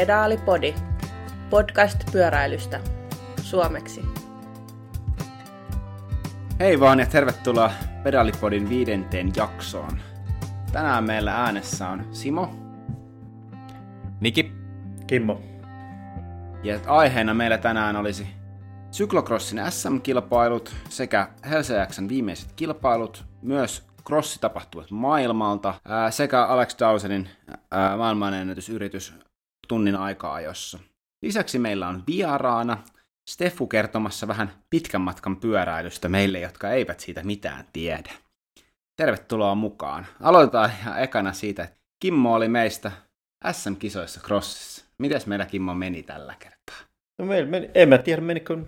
Pedaalipodi, podcast pyöräilystä, suomeksi. Hei vaan ja tervetuloa Pedaalipodin viidenteen jaksoon. Tänään meillä äänessä on Simo. Niki. Kimmo. Ja aiheena meillä tänään olisi Cyclocrossin SM-kilpailut sekä Helsejaksen viimeiset kilpailut, myös crossitapahtumat maailmalta sekä Alex Dawsonin maailmanennätysyritys tunnin aika-ajossa. Lisäksi meillä on vieraana Steffu kertomassa vähän pitkän matkan pyöräilystä meille, jotka eivät siitä mitään tiedä. Tervetuloa mukaan. Aloitetaan ihan ekana siitä, että Kimmo oli meistä SM-kisoissa crossissa. Mites meillä Kimmo meni tällä kertaa? No meillä meni, en mä tiedä menikö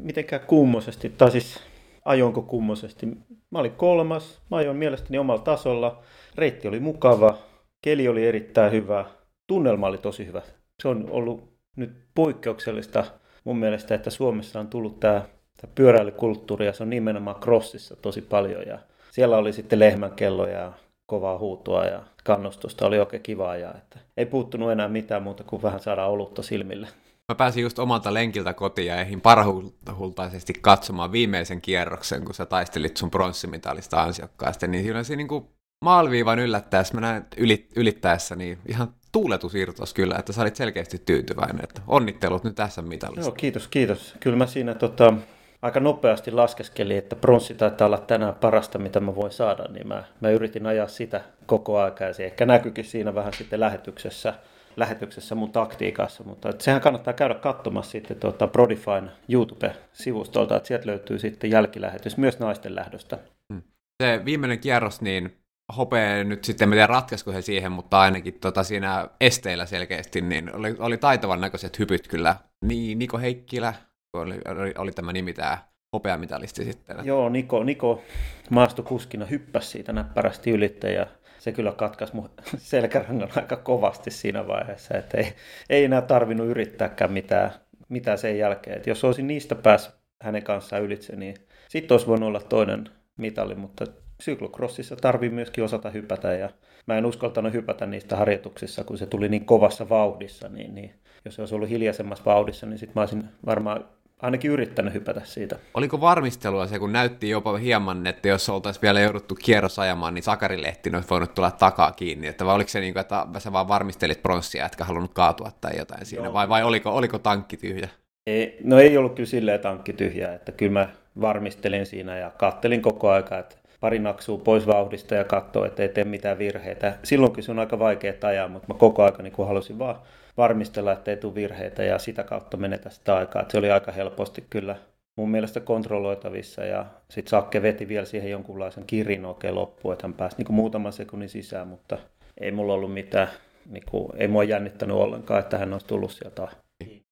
mitenkään kummosesti, tai siis ajoinko kummosesti. Mä olin kolmas, mä ajoin mielestäni omalla tasolla, reitti oli mukava, keli oli erittäin hyvä, tunnelma oli tosi hyvä. Se on ollut nyt poikkeuksellista mun mielestä, että Suomessa on tullut tämä, tämä pyöräilykulttuuri ja se on nimenomaan crossissa tosi paljon ja siellä oli sitten lehmänkello ja kovaa huutoa ja kannustusta oli oikein kivaa ja että ei puuttunut enää mitään muuta kuin vähän saada olutta silmille. Mä pääsin just omalta lenkiltä kotiin ja eihin parhultaisesti katsomaan viimeisen kierroksen, kun sä taistelit sun pronssimitalista ansiokkaasti, niin siinä se niinku maalviivan yllättäessä, mä näin ylit, ylittäessä, niin ihan tuuletus irtos kyllä, että sä olit selkeästi tyytyväinen, että onnittelut nyt tässä mitallista. Joo, kiitos, kiitos. Kyllä mä siinä tota, aika nopeasti laskeskelin, että pronssi taitaa olla tänään parasta, mitä mä voin saada, niin mä, mä yritin ajaa sitä koko aikaa, ja se ehkä näkyykin siinä vähän sitten lähetyksessä, lähetyksessä mun taktiikassa, mutta että sehän kannattaa käydä katsomassa sitten tuota Prodifine YouTube-sivustolta, että sieltä löytyy sitten jälkilähetys myös naisten lähdöstä. Hmm. Se viimeinen kierros, niin Hope nyt sitten, en tiedä ratkaisko he siihen, mutta ainakin tota, siinä esteillä selkeästi, niin oli, oli taitavan näköiset hypyt kyllä. Niin, Niko Heikkilä, oli, oli, oli tämä nimi tämä hopeamitalisti sitten. Joo, Niko, Niko maastokuskina hyppäsi siitä näppärästi ylittä ja se kyllä katkaisi mun selkärangan aika kovasti siinä vaiheessa, että ei, ei enää tarvinnut yrittääkään mitään, mitään sen jälkeen. Et jos olisin niistä päässyt hänen kanssaan ylitse, niin sitten olisi voinut olla toinen mitali, mutta syklokrossissa tarvii myöskin osata hypätä ja mä en uskaltanut hypätä niistä harjoituksissa, kun se tuli niin kovassa vauhdissa, niin, niin jos se olisi ollut hiljaisemmassa vauhdissa, niin sitten mä olisin varmaan ainakin yrittänyt hypätä siitä. Oliko varmistelua se, kun näytti jopa hieman, että jos oltaisiin vielä jouduttu kierros ajamaan, niin Sakari Lehti olisi voinut tulla takaa kiinni, että vai oliko se niin kuin, että sä vaan varmistelit pronssia, etkä halunnut kaatua tai jotain siinä, Joo. vai, vai oliko, oliko tankki tyhjä? Ei, no ei ollut kyllä silleen tankki tyhjä, että kyllä mä varmistelin siinä ja kattelin koko aika, että pari naksua pois vauhdista ja katsoa, että ei tee mitään virheitä. Silloinkin se on aika vaikea ajaa, mutta mä koko ajan niin halusin vaan varmistella, että ei tule virheitä ja sitä kautta menetä sitä aikaa. Että se oli aika helposti kyllä mun mielestä kontrolloitavissa ja sitten Sakke veti vielä siihen jonkunlaisen kirin oikein loppuun, että hän pääsi niin muutaman sekunnin sisään, mutta ei mulla ollut mitään, niin kuin, ei mua jännittänyt ollenkaan, että hän olisi tullut sieltä.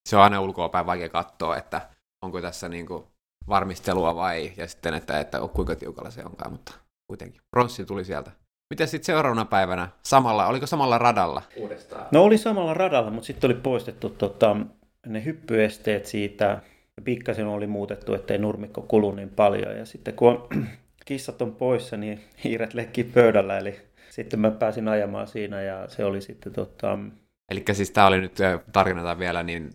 Se on aina ulkoapäin vaikea katsoa, että onko tässä niin kuin varmistelua vai, ja sitten, että, että kuinka tiukalla se onkaan, mutta kuitenkin. Pronssi tuli sieltä. Miten sitten seuraavana päivänä? Samalla, oliko samalla radalla? Uudestaan. No oli samalla radalla, mutta sitten oli poistettu tota, ne hyppyesteet siitä. Pikkasen oli muutettu, ettei nurmikko kulu niin paljon. Ja sitten kun on, kissat on poissa, niin hiiret lekkii pöydällä. Eli sitten mä pääsin ajamaan siinä ja se oli sitten tota... Eli siis tämä oli nyt tarkennetaan vielä, niin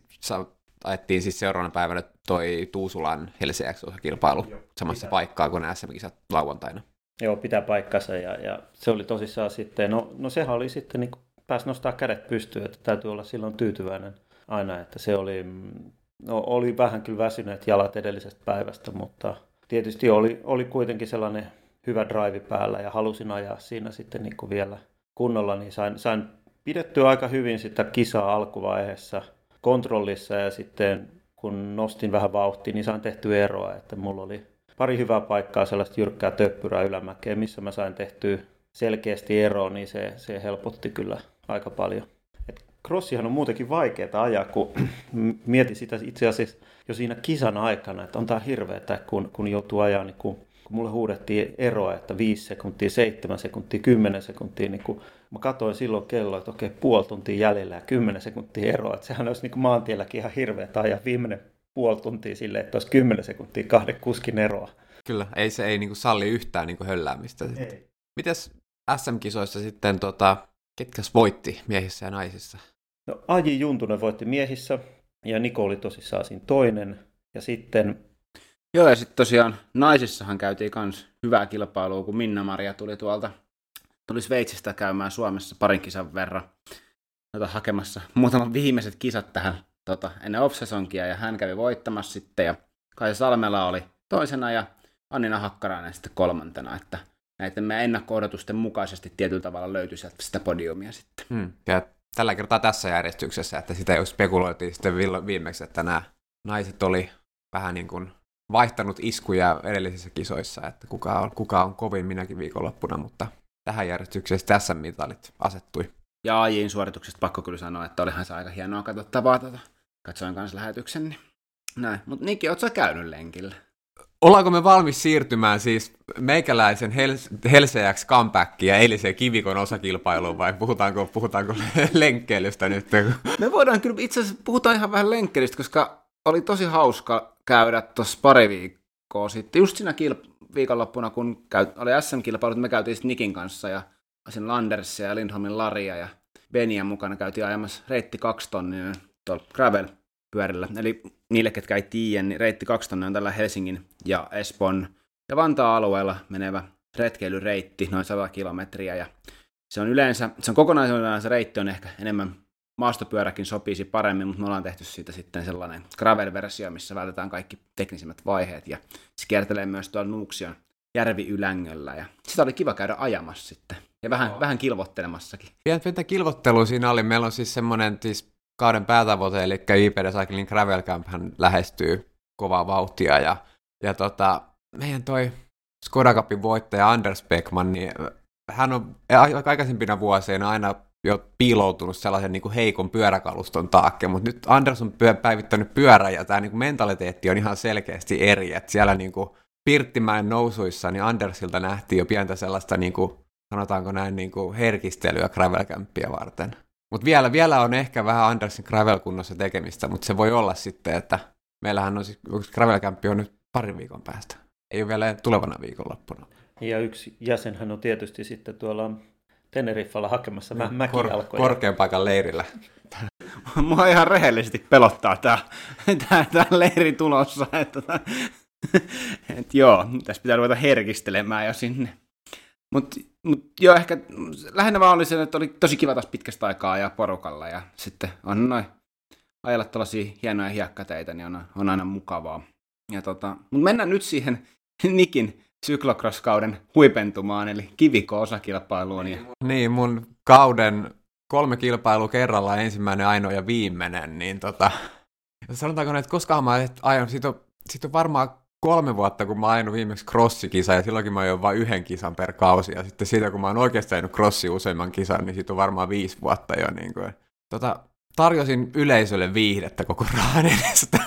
ajettiin siis seuraavana päivänä toi Tuusulan Helsiäks-kilpailu samassa paikkaa kuin SM-kisat lauantaina. Joo, pitää paikkansa ja, ja se oli tosissaan sitten, no, no sehän oli sitten, niin pääsi nostaa kädet pystyyn, että täytyy olla silloin tyytyväinen aina, että se oli, no, oli vähän kyllä väsyneet jalat edellisestä päivästä, mutta tietysti oli, oli kuitenkin sellainen hyvä drive päällä ja halusin ajaa siinä sitten niin kuin vielä kunnolla, niin sain, sain pidettyä aika hyvin sitä kisaa alkuvaiheessa kontrollissa ja sitten kun nostin vähän vauhtia, niin sain tehty eroa, että mulla oli pari hyvää paikkaa, sellaista jyrkkää töppyrää ylämäkeä, missä mä sain tehtyä selkeästi eroa, niin se, se helpotti kyllä aika paljon. Et crossihan on muutenkin vaikeaa ajaa, kun mietin sitä itse asiassa jo siinä kisan aikana, että on tää hirveetä, kun, kun joutuu ajaa, niin kun, kun mulle huudettiin eroa, että 5 sekuntia, 7 sekuntia, 10 sekuntia, niin kun mä katsoin silloin kelloa, että okei, puoli tuntia jäljellä ja 10 sekuntia eroa, että sehän olisi niin maantielläkin ihan hirveä ajaa viimeinen puoli tuntia sille, että olisi 10 sekuntia kahden kuskin eroa. Kyllä, ei se ei niinku salli yhtään niinku hölläämistä. Ei. Mites SM-kisoissa sitten, tota, ketkäs voitti miehissä ja naisissa? No, Aji Juntunen voitti miehissä ja Niko oli tosissaan siinä toinen. Ja sitten... Joo, ja sitten tosiaan naisissahan käytiin myös hyvää kilpailua, kun Minna-Maria tuli tuolta, tuli Sveitsistä käymään Suomessa parin kisan verran tota, hakemassa muutaman viimeiset kisat tähän tota, ennen off ja hän kävi voittamassa sitten, ja Kai Salmela oli toisena, ja Annina Hakkarainen sitten kolmantena, että näiden meidän ennakko-odotusten mukaisesti tietyllä tavalla löytyi sieltä sitä podiumia sitten. Hmm. Ja tällä kertaa tässä järjestyksessä, että sitä jo spekuloitiin sitten viimeksi, että nämä naiset oli vähän niin kuin vaihtanut iskuja edellisissä kisoissa, että kuka on, kuka on kovin minäkin viikonloppuna, mutta tähän järjestyksessä tässä mitalit asettui. Ja AJin suorituksesta pakko kyllä sanoa, että olihan se aika hienoa katsottavaa. Tota. Katsoin kanssa lähetyksen. Niin. Näin. Mutta Niki, ootko käynyt lenkillä? Ollaanko me valmis siirtymään siis meikäläisen Hel- Helseäks comebackiin ja eiliseen kivikon osakilpailuun vai puhutaanko, puhutaanko lenkkeilystä nyt? Me voidaan kyllä itse asiassa puhutaan ihan vähän lenkkeilystä, koska oli tosi hauska käydä tuossa pari viikkoa sitten. Just siinä kilp- viikonloppuna, kun käy- oli SM-kilpailut, me käytiin sitten Nikin kanssa ja Asin Landersia ja Lindholmin Laria ja Beniä mukana käytiin ajamassa reitti kaksi tonnia tuolla gravel pyörillä. Eli niille, ketkä ei tiedä, niin reitti 2 tonne on tällä Helsingin ja Espoon ja Vantaa alueella menevä retkeilyreitti, noin 100 kilometriä. Ja se on yleensä, se on kokonaisuudessaan se reitti on ehkä enemmän maastopyöräkin sopisi paremmin, mutta me ollaan tehty siitä sitten sellainen gravel-versio, missä vältetään kaikki teknisimmät vaiheet. Ja se kiertelee myös tuolla Nuuksion järvi-ylängöllä. Ja sitä oli kiva käydä ajamassa sitten. Ja vähän, oh. vähän kilvottelemassakin. Pientä kilvottelua siinä oli. Meillä on siis semmoinen siis kauden päätavoite, eli IPD Cycling Gravel Camp hän lähestyy kovaa vauhtia, ja, ja tota, meidän toi Skoda Cupin voittaja Anders Beckman, niin hän on aikaisempina vuosina aina jo piiloutunut sellaisen niin kuin heikon pyöräkaluston taakke, mutta nyt Anders on päivittänyt pyörä ja tämä niin kuin mentaliteetti on ihan selkeästi eri, että siellä niin kuin Pirttimäen nousuissa niin Andersilta nähtiin jo pientä sellaista niin kuin, sanotaanko näin niin kuin herkistelyä gravel varten. Mutta vielä, vielä on ehkä vähän Andersin gravel-kunnossa tekemistä, mutta se voi olla sitten, että meillähän on siis, gravel on nyt parin viikon päästä. Ei ole vielä tulevana viikonloppuna. Ja yksi jäsenhän on tietysti sitten tuolla Teneriffalla hakemassa mä, mäkialkoja. Kor- korkean paikan leirillä. Mua ihan rehellisesti pelottaa tämä, tämä, tämä leiri tulossa. Että, että joo, tässä pitää ruveta herkistelemään jo sinne. Mutta mut joo, ehkä lähinnä vaan oli se, että oli tosi kiva taas pitkästä aikaa ja porukalla ja sitten on noin ajella tällaisia hienoja hiekkateitä, niin on, on aina mukavaa. Ja tota, mutta mennään nyt siihen Nikin syklocross-kauden huipentumaan, eli kivikko-osakilpailuun. Ja... Niin, mun kauden kolme kilpailua kerralla, ensimmäinen, ainoa ja viimeinen, niin tota, sanotaanko, että koskaan mä ajan, siitä on, siitä on varmaan kolme vuotta, kun mä oon viimeksi crossikisa, ja silloinkin mä oon vain yhden kisan per kausi, ja sitten siitä, kun mä oon oikeasti ajanut crossi useimman kisan, niin siitä on varmaan viisi vuotta jo. Niin kuin. Tota, tarjosin yleisölle viihdettä koko rahan edestä.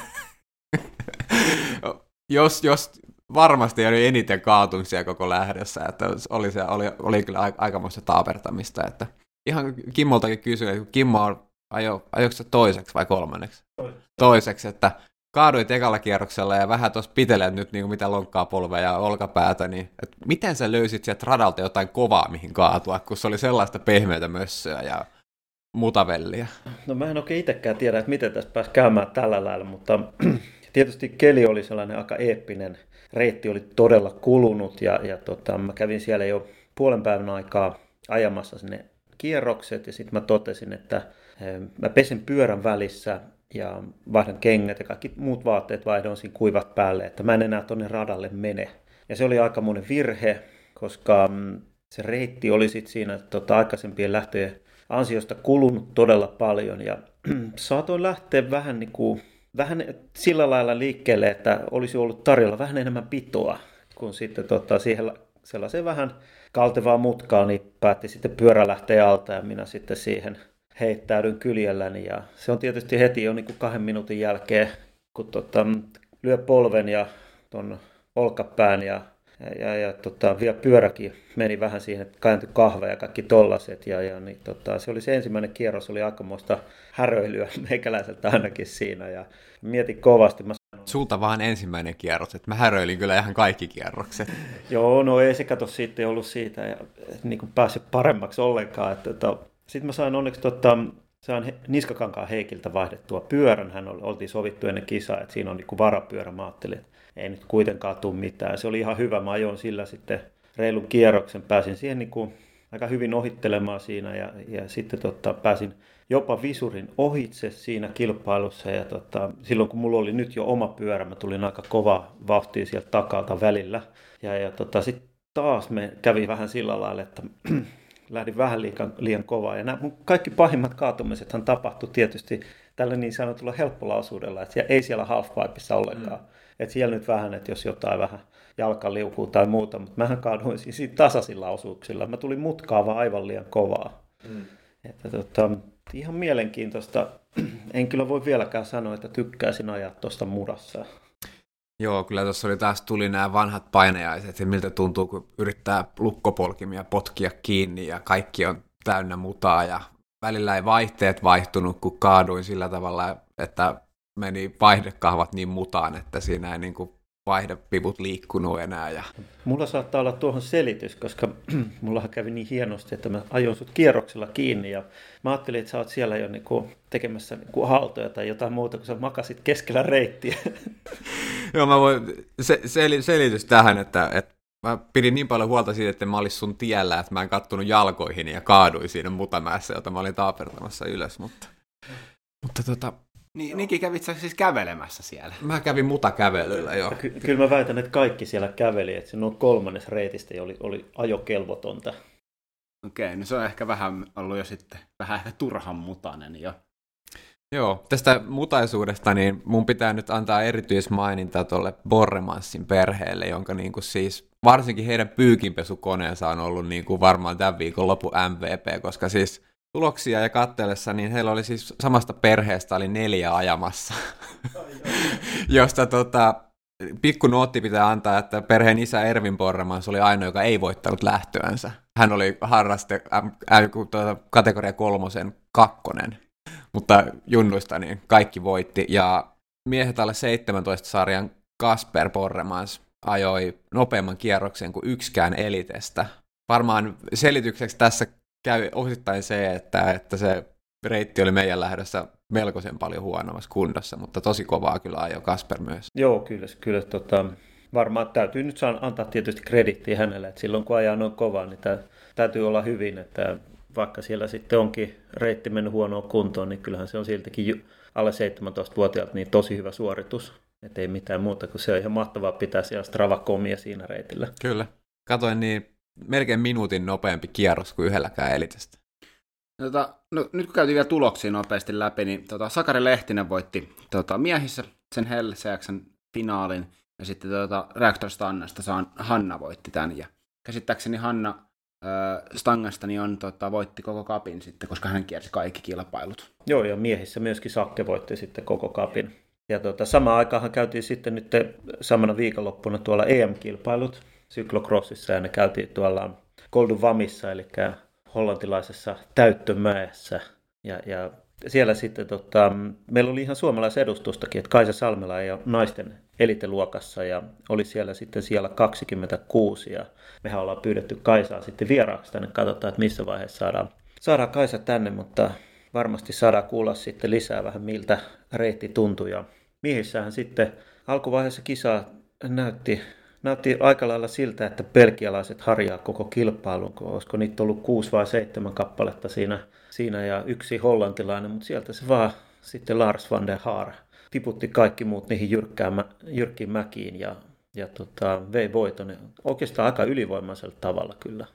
jos, jos varmasti oli eniten kaatumisia koko lähdössä, että oli, se, oli, oli kyllä aikamoista taapertamista, että ihan Kimmoltakin kysyin, että Kimmo on, ajo, ajoiko se toiseksi vai kolmanneksi? Toiseksi, että kaaduit ekalla kierroksella ja vähän tuossa pitelet nyt niin kuin mitä lonkkaa polvea ja olkapäätä, niin et miten sä löysit sieltä radalta jotain kovaa, mihin kaatua, kun se oli sellaista pehmeitä mössöä ja mutavellia? No mä en oikein itsekään tiedä, että miten tässä pääsi käymään tällä lailla, mutta tietysti keli oli sellainen aika eeppinen. Reitti oli todella kulunut ja, ja tota, mä kävin siellä jo puolen päivän aikaa ajamassa sinne kierrokset ja sitten mä totesin, että eh, mä pesen pyörän välissä ja vaihdan kengät ja kaikki muut vaatteet vaihdoin siinä kuivat päälle, että mä en enää tonne radalle mene. Ja se oli aikamoinen virhe, koska mm, se reitti oli sitten siinä tota, aikaisempien lähtöjen ansiosta kulunut todella paljon ja saatoin lähteä vähän, niin kuin, vähän sillä lailla liikkeelle, että olisi ollut tarjolla vähän enemmän pitoa, kun sitten tota, siihen sellaiseen vähän kaltevaa mutkaa, niin päätti sitten pyörä lähteä alta ja minä sitten siihen heittäydyn kyljelläni ja se on tietysti heti jo niin kuin kahden minuutin jälkeen, kun tota, lyö polven ja ton olkapään ja, ja, ja tota, vielä pyöräkin meni vähän siihen, että kääntyi kahve ja kaikki tollaset. Ja, ja niin, tota, se oli se ensimmäinen kierros, oli aikamoista häröilyä meikäläiseltä ainakin siinä ja mietin kovasti. Mä Sulta vaan ensimmäinen kierros, että mä häröilin kyllä ihan kaikki kierrokset. Joo, no ei se kato siitä ollut siitä ja niin kuin päässyt paremmaksi ollenkaan. Että, että, sitten mä sain onneksi tota, saan niskakankaan Heikiltä vaihdettua pyörän. Hän oli, oltiin sovittu ennen kisaa, että siinä on niin varapyörä. Mä ajattelin, että ei nyt kuitenkaan tule mitään. Se oli ihan hyvä. Mä ajoin sillä sitten reilun kierroksen. Pääsin siihen niin kuin aika hyvin ohittelemaan siinä ja, ja sitten tota, pääsin jopa visurin ohitse siinä kilpailussa. Ja tota, silloin kun mulla oli nyt jo oma pyörä, mä tulin aika kova vauhtia sieltä takalta välillä. Ja, ja tota, sitten taas me kävi vähän sillä lailla, että lähdin vähän liian, liian kovaa. Ja nämä mun kaikki pahimmat kaatumisethan tapahtui tietysti tällä niin sanotulla helppolausuudella, että ei siellä halfpipeissa ollenkaan. Mm. Että siellä nyt vähän, että jos jotain vähän jalka liukuu tai muuta, mutta mähän kaaduin siis tasaisilla osuuksilla. Mä tulin mutkaa vaan aivan liian kovaa. Mm. Että tota, ihan mielenkiintoista. En kyllä voi vieläkään sanoa, että tykkäisin ajaa tuosta murassa. Joo, kyllä tuossa oli taas tuli nämä vanhat painajaiset, ja miltä tuntuu, kun yrittää lukkopolkimia potkia kiinni, ja kaikki on täynnä mutaa, ja välillä ei vaihteet vaihtunut, kun kaaduin sillä tavalla, että meni vaihdekahvat niin mutaan, että siinä ei niin kuin vaihdepivut liikkunut enää. Ja... Mulla saattaa olla tuohon selitys, koska mulla kävi niin hienosti, että mä ajoin sut kierroksella kiinni ja mä ajattelin, että sä oot siellä jo niinku tekemässä niinku haltoja tai jotain muuta, kun sä makasit keskellä reittiä. Joo, mä voin se, sel, selitys tähän, että, että mä pidin niin paljon huolta siitä, että mä olisin sun tiellä, että mä en kattonut jalkoihin ja kaaduin siinä mutamäessä, jota mä olin taapertamassa ylös, mutta, mutta tota, niin, Niki, kävit sä siis kävelemässä siellä? Mä kävin mutakävelyllä, joo. Ky- kyllä mä väitän, että kaikki siellä käveli, että se noin kolmannes reitistä oli, oli ajokelvotonta. Okei, okay, no se on ehkä vähän ollut jo sitten, vähän ehkä turhan mutainen jo. Joo, tästä mutaisuudesta niin mun pitää nyt antaa erityismaininta tuolle Borremanssin perheelle, jonka niin kuin siis varsinkin heidän pyykinpesukoneensa on ollut niin kuin varmaan tämän viikon lopu MVP, koska siis tuloksia ja katsellessa, niin heillä oli siis samasta perheestä oli neljä ajamassa, josta tota, pikku nootti pitää antaa, että perheen isä Ervin Porramans oli ainoa, joka ei voittanut lähtöänsä. Hän oli harraste äh, tuota, kategoria kolmosen kakkonen, mutta junnuista niin kaikki voitti. Ja miehet alle 17 sarjan Kasper Porremans ajoi nopeamman kierroksen kuin yksikään elitestä. Varmaan selitykseksi tässä käy osittain se, että, että se reitti oli meidän lähdössä melkoisen paljon huonommassa kunnossa, mutta tosi kovaa kyllä ajoi Kasper myös. Joo, kyllä, kyllä tota, varmaan täytyy nyt saa antaa tietysti kredittiä hänelle, että silloin kun ajaa noin kovaa, niin tämä, täytyy olla hyvin, että vaikka siellä sitten onkin reitti mennyt huonoon kuntoon, niin kyllähän se on siltäkin alle 17-vuotiaalta niin tosi hyvä suoritus. Että ei mitään muuta kuin se on ihan mahtavaa pitää siellä Strava-komia siinä reitillä. Kyllä. Katoin niin melkein minuutin nopeampi kierros kuin yhdelläkään elitestä. Tota, no, nyt kun käytiin vielä tuloksia nopeasti läpi, niin tota, Sakari Lehtinen voitti tota, miehissä sen Hell finaalin, ja sitten tota, Reactor Stannasta saan, Hanna voitti tämän, ja käsittääkseni Hanna äh, Stangasta niin on, tota, voitti koko kapin sitten, koska hän kiersi kaikki kilpailut. Joo, ja miehissä myöskin Sakke voitti sitten koko kapin. Ja tota, samaan aikaan käytiin sitten nyt samana viikonloppuna tuolla EM-kilpailut, syklokrossissa ja ne käytiin tuolla Golduvamissa, eli hollantilaisessa täyttömäessä. Ja, ja siellä sitten tota, meillä oli ihan suomalaisedustustakin, että Kaisa Salmela ei ole naisten eliteluokassa ja oli siellä sitten siellä 26 ja mehän ollaan pyydetty Kaisaa sitten vieraaksi tänne, katsotaan, että missä vaiheessa saadaan, saadaan Kaisa tänne, mutta varmasti saadaan kuulla sitten lisää vähän miltä reitti tuntui ja miehissähän sitten alkuvaiheessa kisaa näytti näytti aika lailla siltä, että belgialaiset harjaa koko kilpailun, kun olisiko niitä ollut kuusi vai seitsemän kappaletta siinä, siinä ja yksi hollantilainen, mutta sieltä se vaan sitten Lars van der Haar tiputti kaikki muut niihin jyrkkään, jyrkkiin mäkiin ja, ja tota, vei voiton oikeastaan aika ylivoimaisella tavalla kyllä.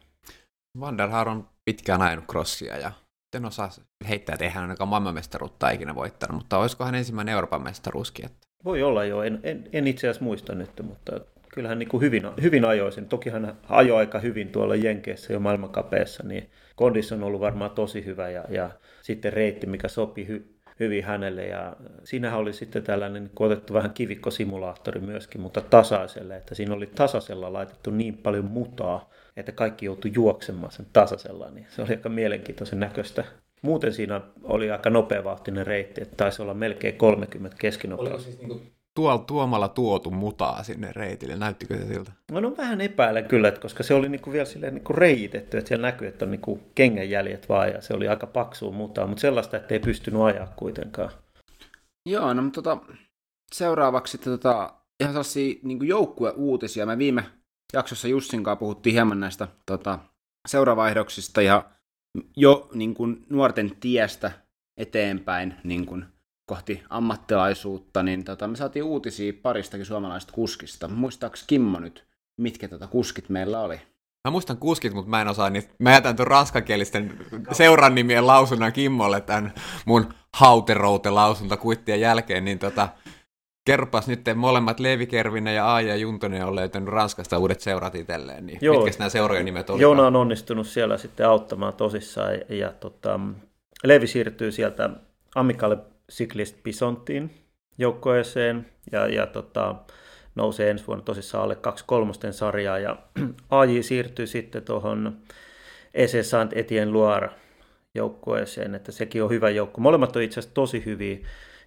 Van der Haar on pitkään ajanut crossia ja en osaa heittää, että eihän ainakaan maailmanmestaruutta ikinä voittanut, mutta olisiko hän ensimmäinen Euroopan mestaruuskin? Että... Voi olla jo, en, en, en itse asiassa muista nyt, mutta kyllähän niin kuin hyvin, hyvin ajoi sen. Toki hän ajoi aika hyvin tuolla Jenkeissä jo maailmankapeessa, niin kondissa on ollut varmaan tosi hyvä ja, ja sitten reitti, mikä sopi hy, hyvin hänelle. Ja siinähän oli sitten tällainen niin otettu vähän kivikkosimulaattori myöskin, mutta tasaiselle, että siinä oli tasaisella laitettu niin paljon mutaa, että kaikki joutui juoksemaan sen tasaisella, niin se oli aika mielenkiintoisen näköistä. Muuten siinä oli aika nopeavahtinen reitti, että taisi olla melkein 30 keskinopeus. Oliko siis niin tuol, tuomalla tuotu mutaa sinne reitille? Näyttikö se siltä? No, no vähän epäilen kyllä, että koska se oli niinku vielä silleen niinku reitetty, että siellä näkyy, että on niinku kengänjäljet vaan ja se oli aika paksu mutaa, mutta sellaista, että ei pystynyt ajaa kuitenkaan. Joo, no tota, seuraavaksi tota, ihan sellaisia niin joukkueuutisia. Me viime jaksossa Jussin kanssa puhuttiin hieman näistä tota, seuravaihdoksista ja jo niin kuin, nuorten tiestä eteenpäin niin kuin, kohti ammattilaisuutta, niin tota, me saatiin uutisia paristakin suomalaisesta kuskista. Muistaaks Kimmo nyt, mitkä tota kuskit meillä oli? Mä muistan kuskit, mutta mä en osaa niitä. Mä jätän tuon ranskakielisten seuran nimien lausunnan Kimmolle tämän mun hauteroute-lausunta kuittien jälkeen, niin tota, kerropas nyt molemmat Leevi Kervinen ja Aaja Juntonen on löytänyt Ranskasta uudet seurat itselleen, niin Joo. mitkä nämä seurojen nimet olivat? Joona on onnistunut siellä sitten auttamaan tosissaan ja, ja tota, Leevi siirtyy sieltä Amicalle Cyclist Bisontiin joukkoeseen ja, ja tota, nousee ensi vuonna tosissaan alle 2-3 sarjaa ja AJ siirtyy sitten tuohon EC Saint Etienne Loire joukkueeseen, että sekin on hyvä joukko. Molemmat on itse asiassa tosi hyviä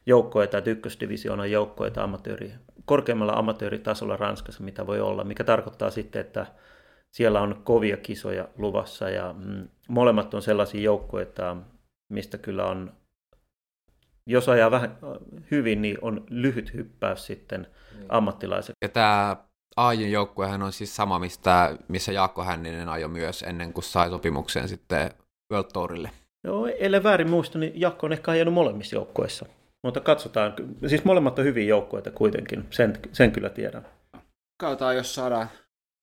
joukkoita, että ykkösdivisioonan joukkoita amatööri, korkeammalla amatööritasolla Ranskassa, mitä voi olla, mikä tarkoittaa sitten, että siellä on kovia kisoja luvassa ja mm, molemmat on sellaisia joukkoita, mistä kyllä on, jos ajaa vähän hyvin, niin on lyhyt hyppäys sitten niin. ammattilaiset. Ja tämä Aajin joukkuehan on siis sama, mistä, missä Jaakko Hänninen ajoi myös ennen kuin sai sopimuksen sitten World Tourille. Joo, ellei väärin muista, niin Jaakko on ehkä ajanut molemmissa joukkueissa. Mutta katsotaan, siis molemmat on hyviä joukkueita kuitenkin, sen, sen kyllä tiedän. Katsotaan, jos saadaan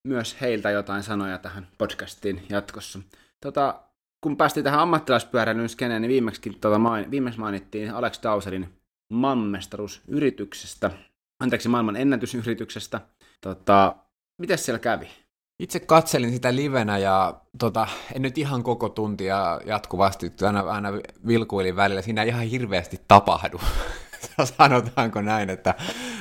myös heiltä jotain sanoja tähän podcastiin jatkossa. Tota, kun päästiin tähän ammattilaispyöräilyn skeneen, niin viimeksi, tota, main, viimeksi mainittiin Alex Dauserin maailmanmestaruusyrityksestä, anteeksi, maailman ennätysyrityksestä. Tota, miten siellä kävi? Itse katselin sitä livenä ja tota, en nyt ihan koko tuntia jatkuvasti, aina, aina vilkuilin välillä. Siinä ei ihan hirveästi tapahdu. Sanotaanko näin, että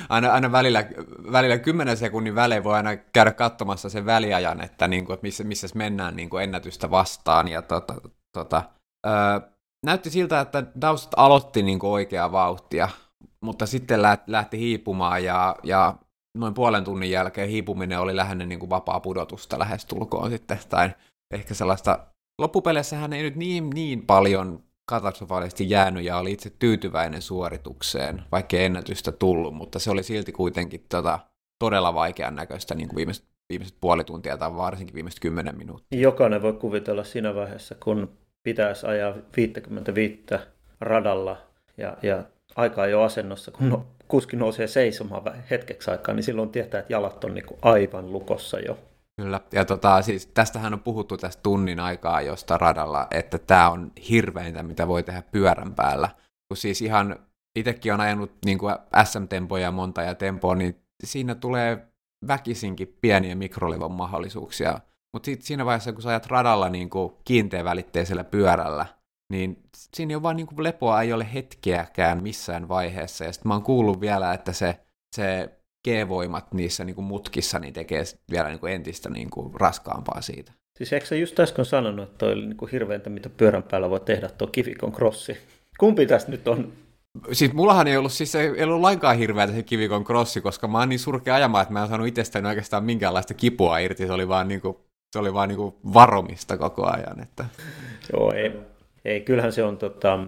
aina, aina välillä, välillä 10 sekunnin välein voi aina käydä katsomassa sen väliajan, että, niin kuin, että missä, missä mennään niin kuin ennätystä vastaan. Ja tota, tota, öö, näytti siltä, että Daust aloitti niin kuin oikeaa vauhtia, mutta sitten lähti hiipumaan ja, ja noin puolen tunnin jälkeen hiipuminen oli lähinnä niin kuin vapaa pudotusta lähestulkoon sitten, tai ehkä sellaista, loppupeleissä hän ei nyt niin, niin paljon katastrofaalisesti jäänyt ja oli itse tyytyväinen suoritukseen, vaikka ennätystä tullut, mutta se oli silti kuitenkin tota, todella vaikean näköistä niin kuin viimeiset, viimeiset puoli tuntia tai varsinkin viimeiset kymmenen minuuttia. Jokainen voi kuvitella siinä vaiheessa, kun pitäisi ajaa 55 radalla ja, ja aika jo asennossa, kun no, kuski nousee seisomaan hetkeksi aikaa, niin silloin tietää, että jalat on niin kuin aivan lukossa jo. Kyllä, ja tota, siis tästähän on puhuttu tästä tunnin aikaa josta radalla, että tämä on hirveintä, mitä voi tehdä pyörän päällä. Kun siis ihan itsekin on ajanut niin kuin SM-tempoja monta ja tempoa, niin siinä tulee väkisinkin pieniä mikrolevon mahdollisuuksia. Mutta siinä vaiheessa, kun sä ajat radalla niin kuin kiinteävälitteisellä pyörällä, niin siinä ei ole vaan niin kuin lepoa, ei ole hetkeäkään missään vaiheessa. Ja sitten mä oon kuullut vielä, että se, se G-voimat niissä niin kuin mutkissa niin tekee vielä niin kuin entistä niin kuin raskaampaa siitä. Siis eikö sä just äsken sanonut, että toi oli niin kuin hirveintä, mitä pyörän päällä voi tehdä tuo kivikon crossi? Kumpi tästä nyt on? Siis mullahan ei ollut, siis ei ollut lainkaan hirveätä se kivikon crossi, koska mä oon niin surkea ajamaan, että mä en saanut itsestäni oikeastaan minkäänlaista kipua irti. Se oli vaan, niin kuin, se oli vaan niin kuin varomista koko ajan. Että... Joo, ei, ei, kyllähän se on tota,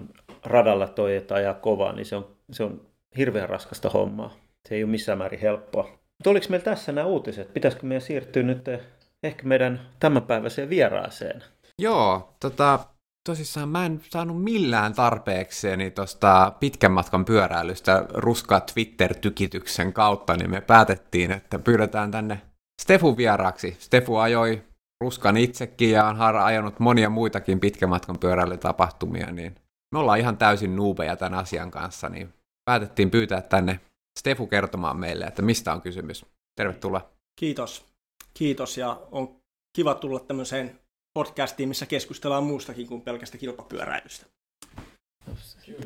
radalla toi, että ajaa kovaa, niin se on, se on hirveän raskasta hommaa. Se ei ole missään määrin helppoa. Mutta oliko meillä tässä nämä uutiset? Pitäisikö meidän siirtyä nyt eh, ehkä meidän tämänpäiväiseen vieraaseen? Joo, tota, tosissaan mä en saanut millään tarpeekseni tuosta pitkän matkan pyöräilystä ruskaa Twitter-tykityksen kautta, niin me päätettiin, että pyydetään tänne Stefu vieraaksi. Stefu ajoi ruskan itsekin ja on ajanut monia muitakin pitkän matkan pyöräilytapahtumia, niin me ollaan ihan täysin nuubeja tämän asian kanssa, niin päätettiin pyytää tänne Stefu kertomaan meille, että mistä on kysymys. Tervetuloa. Kiitos. Kiitos ja on kiva tulla tämmöiseen podcastiin, missä keskustellaan muustakin kuin pelkästä kilpapyöräilystä.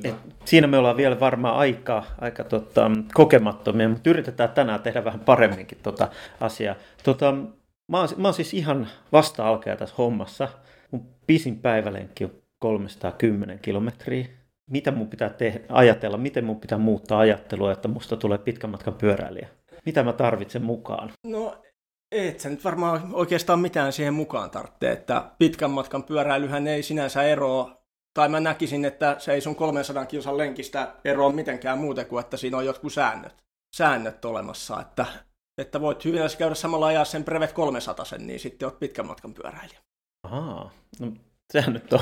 Et siinä me ollaan vielä varmaan aika, aika tota, kokemattomia, mutta yritetään tänään tehdä vähän paremminkin tota asiaa. Tota, Mä oon, mä oon siis ihan vasta alkea tässä hommassa. Mun pisin päivälenkki on 310 kilometriä. Mitä mun pitää te- ajatella, miten mun pitää muuttaa ajattelua, että musta tulee pitkän matkan pyöräilijä? Mitä mä tarvitsen mukaan? No et sä nyt varmaan oikeastaan mitään siihen mukaan tarvitse, että pitkän matkan pyöräilyhän ei sinänsä eroa, tai mä näkisin, että se ei sun 300 kilsan lenkistä eroa mitenkään muuten kuin, että siinä on jotkut säännöt, säännöt olemassa, että, että voit hyvin käydä samalla ajaa sen Brevet 300, niin sitten oot pitkän matkan pyöräilijä. Ahaa, no sehän nyt on,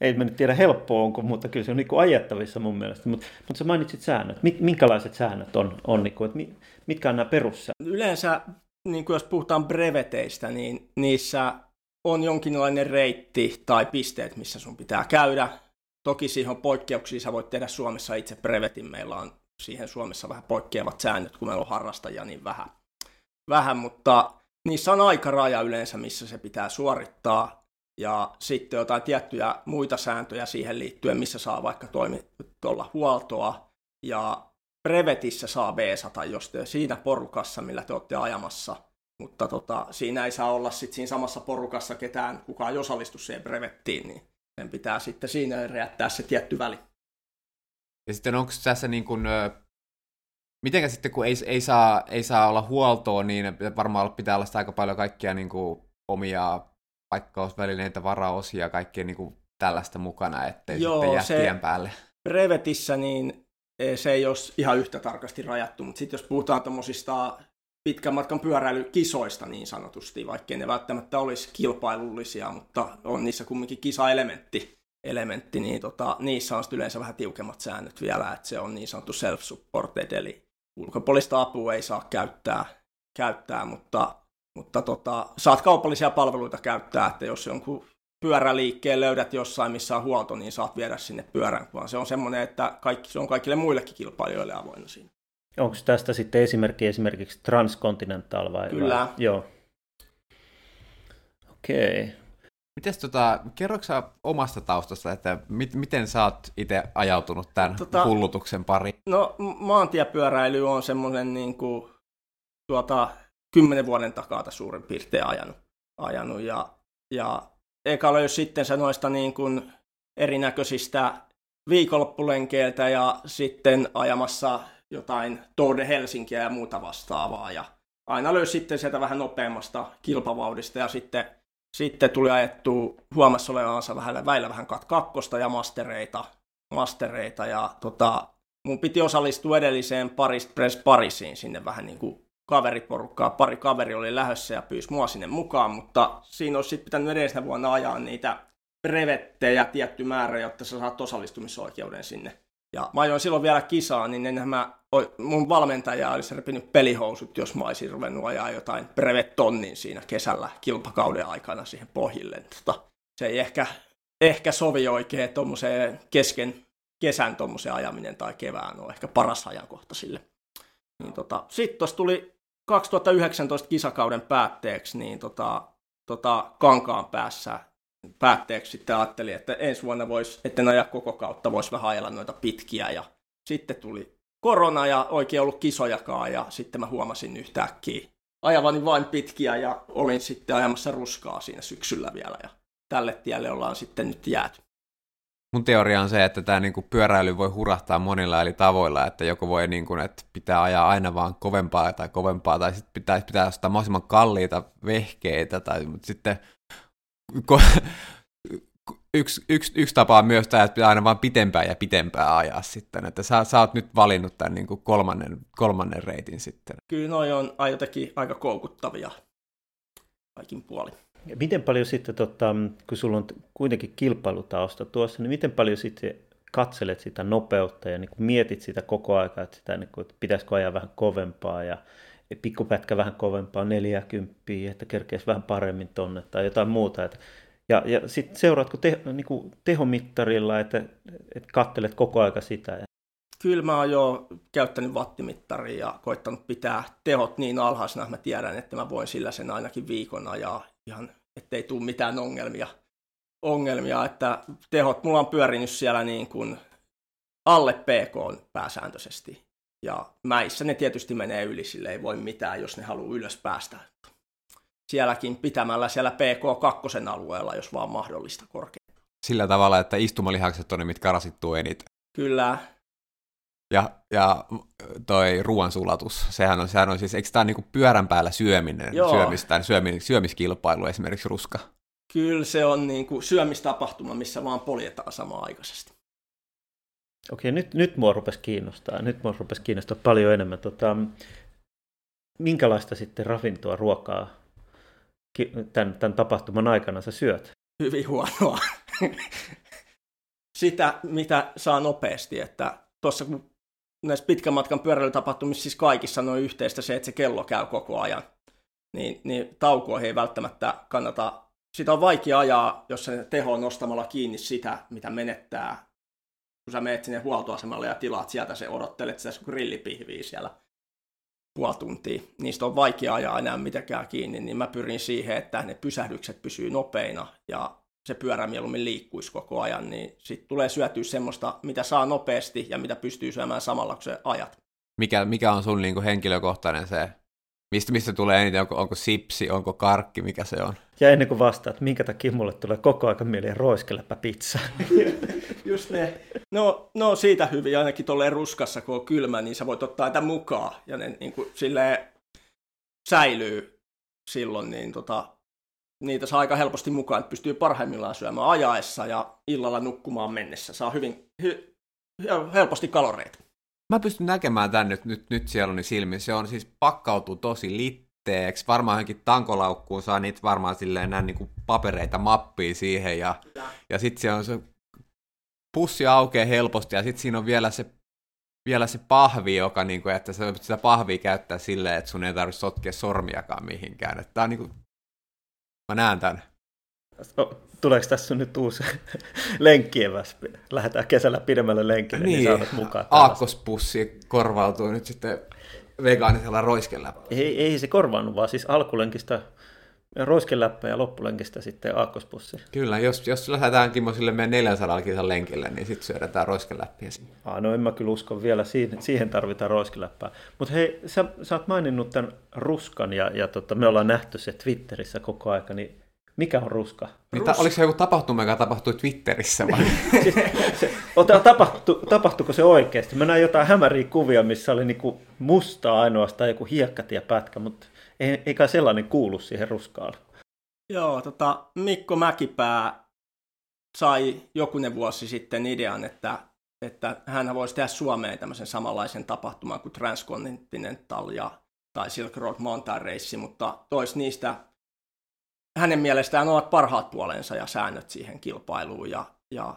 ei mä nyt tiedä helppoa onko, mutta kyllä se on niin ajettavissa mun mielestä. Mutta, mutta sä mainitsit säännöt. Minkälaiset säännöt on, on niin kuin, että mitkä on nämä perussäännöt? Yleensä, niin kuin jos puhutaan breveteistä, niin niissä on jonkinlainen reitti tai pisteet, missä sun pitää käydä. Toki siihen on poikkeuksia, sä voit tehdä Suomessa itse brevetin. Meillä on siihen Suomessa vähän poikkeavat säännöt, kun meillä on harrastajia niin vähän. vähän mutta niissä on aikaraja yleensä, missä se pitää suorittaa ja sitten jotain tiettyjä muita sääntöjä siihen liittyen, missä saa vaikka toimi huoltoa, ja Brevetissä saa B100, jos te siinä porukassa, millä te olette ajamassa, mutta tota, siinä ei saa olla sit siinä samassa porukassa ketään, kuka ei osallistu siihen brevettiin, niin sen pitää sitten siinä räjättää se tietty väli. Ja sitten onko tässä niin kuin, mitenkä sitten kun ei, ei, saa, ei saa olla huoltoa, niin varmaan pitää olla aika paljon kaikkia niin kuin omia paikkausvälineitä, varaosia ja kaikkea niin kuin tällaista mukana, ettei Joo, sitten jää se tien päälle. Brevetissä niin e, se ei ole ihan yhtä tarkasti rajattu, mutta sitten jos puhutaan tuommoisista pitkän matkan pyöräilykisoista niin sanotusti, vaikkei ne välttämättä olisi kilpailullisia, mutta on niissä kumminkin kisaelementti, elementti, niin tota, niissä on yleensä vähän tiukemmat säännöt vielä, että se on niin sanottu self-supported, eli ulkopuolista apua ei saa käyttää, käyttää mutta mutta tota, saat kaupallisia palveluita käyttää, että jos jonkun pyöräliikkeen löydät jossain, missä on huolto, niin saat viedä sinne pyörän, vaan se on semmoinen, että kaikki, se on kaikille muillekin kilpailijoille avoinna siinä. Onko tästä sitten esimerkki esimerkiksi Transcontinental vai? Kyllä. Vai? Joo. Okei. Okay. Mites tota, kerroksä omasta taustasta, että mit, miten sä oot itse ajautunut tämän tota, hullutuksen pari? No maantiepyöräily on semmoinen niin kuin, tuota, kymmenen vuoden takaa suurin piirtein ajanut. ajanut ja, ja eikä ole sitten se noista niin kuin erinäköisistä viikonloppulenkeiltä ja sitten ajamassa jotain Tour de Helsinkiä ja muuta vastaavaa. Ja aina löysi sitten sieltä vähän nopeammasta kilpavauhdista ja sitten, sitten tuli ajettu huomassa olevansa vähän, väillä vähän kat kakkosta ja mastereita, mastereita ja tota, mun piti osallistua edelliseen Paris Press Parisiin sinne vähän niin kuin kaveriporukkaa. Pari kaveri oli lähdössä ja pyysi mua sinne mukaan, mutta siinä olisi sitten pitänyt edellisenä vuonna ajaa niitä brevettejä tietty määrä, jotta sä saat osallistumisoikeuden sinne. Ja mä ajoin silloin vielä kisaa, niin mä, mun valmentaja olisi repinyt pelihousut, jos mä olisin ruvennut ajaa jotain brevet-tonnin siinä kesällä kilpakauden aikana siihen pohjille. Tota, se ei ehkä, ehkä sovi oikein tuommoiseen kesken kesän tuommoisen ajaminen tai kevään on ehkä paras ajankohta sille. Niin tota, Sitten tuossa tuli 2019 kisakauden päätteeksi niin tota, tota, kankaan päässä päätteeksi sitten ajattelin, että ensi vuonna voisi, etten aja koko kautta, voisi vähän ajella noita pitkiä ja sitten tuli korona ja oikein ollut kisojakaan ja sitten mä huomasin yhtäkkiä ajavani vain pitkiä ja olin sitten ajamassa ruskaa siinä syksyllä vielä ja tälle tielle ollaan sitten nyt jääty. Mun teoria on se, että tämä niinku pyöräily voi hurahtaa monilla eri tavoilla, että joku voi, niinku, että pitää ajaa aina vaan kovempaa tai kovempaa, tai sitten pitää, pitää ostaa mahdollisimman kalliita vehkeitä, tai mutta sitten ko- yksi, yksi, yksi tapa on myös tämä, että pitää aina vaan pitempää ja pitempää ajaa sitten, että sä, sä oot nyt valinnut tämän niin kuin kolmannen, kolmannen reitin sitten. Kyllä noi on jotenkin aika koukuttavia kaikin puolin. Ja miten paljon sitten, tota, kun sulla on kuitenkin kilpailutausta tuossa, niin miten paljon sitten katselet sitä nopeutta ja niin mietit sitä koko aika, että, sitä, niin kuin, että pitäisikö ajaa vähän kovempaa ja pikkupätkä vähän kovempaa, 40, että kerkeisi vähän paremmin tonne tai jotain muuta. Että, ja, ja sitten seuraatko te, niin kuin tehomittarilla, että, että kattelet koko aika sitä. Kyllä mä oon jo käyttänyt wattimittaria ja koittanut pitää tehot niin alhaisena, että mä tiedän, että mä voin sillä sen ainakin viikon ajaa ihan, ettei tule mitään ongelmia. ongelmia että tehot, mulla on pyörinyt siellä niin kuin alle PK pääsääntöisesti. Ja mäissä ne tietysti menee yli, sille ei voi mitään, jos ne haluaa ylös päästä. Sielläkin pitämällä siellä PK2 alueella, jos vaan mahdollista korkea. Sillä tavalla, että istumalihakset on ne, mitkä rasittuu eniten. Kyllä. Ja, ja toi ruoansulatus, sehän on, sehän on siis, eikö tämä niinku pyörän päällä syöminen, Joo. syömistä, syömi, syömiskilpailu esimerkiksi ruska? Kyllä se on niin kuin syömistapahtuma, missä vaan poljetaan samaan aikaisesti. Okei, nyt, nyt mua rupesi kiinnostaa. Nyt mua rupesi kiinnostaa paljon enemmän. Tota, minkälaista sitten ravintoa, ruokaa tämän, tämän tapahtuman aikana sä syöt? Hyvin huonoa. Sitä, mitä saa nopeasti, että tuossa kun näissä pitkän matkan pyöräilytapahtumissa siis kaikissa noin yhteistä se, että se kello käy koko ajan, niin, niin taukoa ei välttämättä kannata. Sitä on vaikea ajaa, jos se teho on nostamalla kiinni sitä, mitä menettää. Kun sä menet sinne huoltoasemalle ja tilaat sieltä, se odottelet sitä grillipihviä siellä puoli tuntia. Niistä on vaikea ajaa enää mitenkään kiinni, niin mä pyrin siihen, että ne pysähdykset pysyy nopeina ja se pyörä mieluummin liikkuisi koko ajan, niin sitten tulee syötyä semmoista, mitä saa nopeasti ja mitä pystyy syömään samalla, kun se ajat. Mikä, mikä on sun niinku henkilökohtainen se, mistä, mistä tulee eniten, onko, onko sipsi, onko karkki, mikä se on? Ja ennen kuin vastaat, minkä takia mulle tulee koko ajan mieleen roiskeläpä pizza. Just ne. No, no siitä hyvin, ainakin tolleen ruskassa, kun on kylmä, niin sä voit ottaa niitä mukaan, ja ne niin kuin, silleen säilyy silloin, niin tota, niitä saa aika helposti mukaan, että pystyy parhaimmillaan syömään ajaessa ja illalla nukkumaan mennessä. Saa hyvin hy, helposti kaloreita. Mä pystyn näkemään tän nyt, nyt, nyt sieluni silmin. Se on siis pakkautuu tosi litteeksi. Varmaan johonkin tankolaukkuun saa niitä varmaan silleen näin niinku papereita mappia siihen. Ja, ja sitten siellä on se pussi aukeaa helposti ja sitten siinä on vielä se, vielä se pahvi, joka niinku, että sä voit sitä pahvia käyttää silleen, että sun ei tarvitse sotkea sormiakaan mihinkään. Että on niinku, mä näen tän. Tuleeko tässä nyt uusi lenkkieväs? Lähdetään kesällä pidemmälle lenkille, niin, niin saadaan mukaan. aakkospussi korvautuu nyt sitten vegaanisella roiskella. Ei, ei se korvaannut, vaan siis alkulenkistä roiskeläppä ja loppulenkistä sitten aakkospussi. Kyllä, jos, jos lähdetään Kimmo sille meidän 400 kilsan lenkille, niin sitten syödään roiskeläppiä sinne. Ah, no en mä kyllä usko vielä, siihen, siihen tarvitaan roiskeläppää. Mutta hei, sä, sä oot maininnut tämän ruskan ja, ja tota, me ollaan nähty se Twitterissä koko aika, niin mikä on ruska? Niin ta- oliko se joku tapahtuma, joka tapahtui Twitterissä vai? siis, se, ota, tapahtu, tapahtuiko se oikeasti? Mä näin jotain hämäriä kuvia, missä oli niinku mustaa ainoastaan joku hiekkatiepätkä, mutta ei, eikä sellainen kuulu siihen ruskaan. Joo, tota, Mikko Mäkipää sai jokunen vuosi sitten idean, että, että hän voisi tehdä Suomeen tämmöisen samanlaisen tapahtuman kuin Transcontinental ja, tai Silk Road Mountain Race, mutta tois niistä hänen mielestään ovat parhaat puolensa ja säännöt siihen kilpailuun. Ja, ja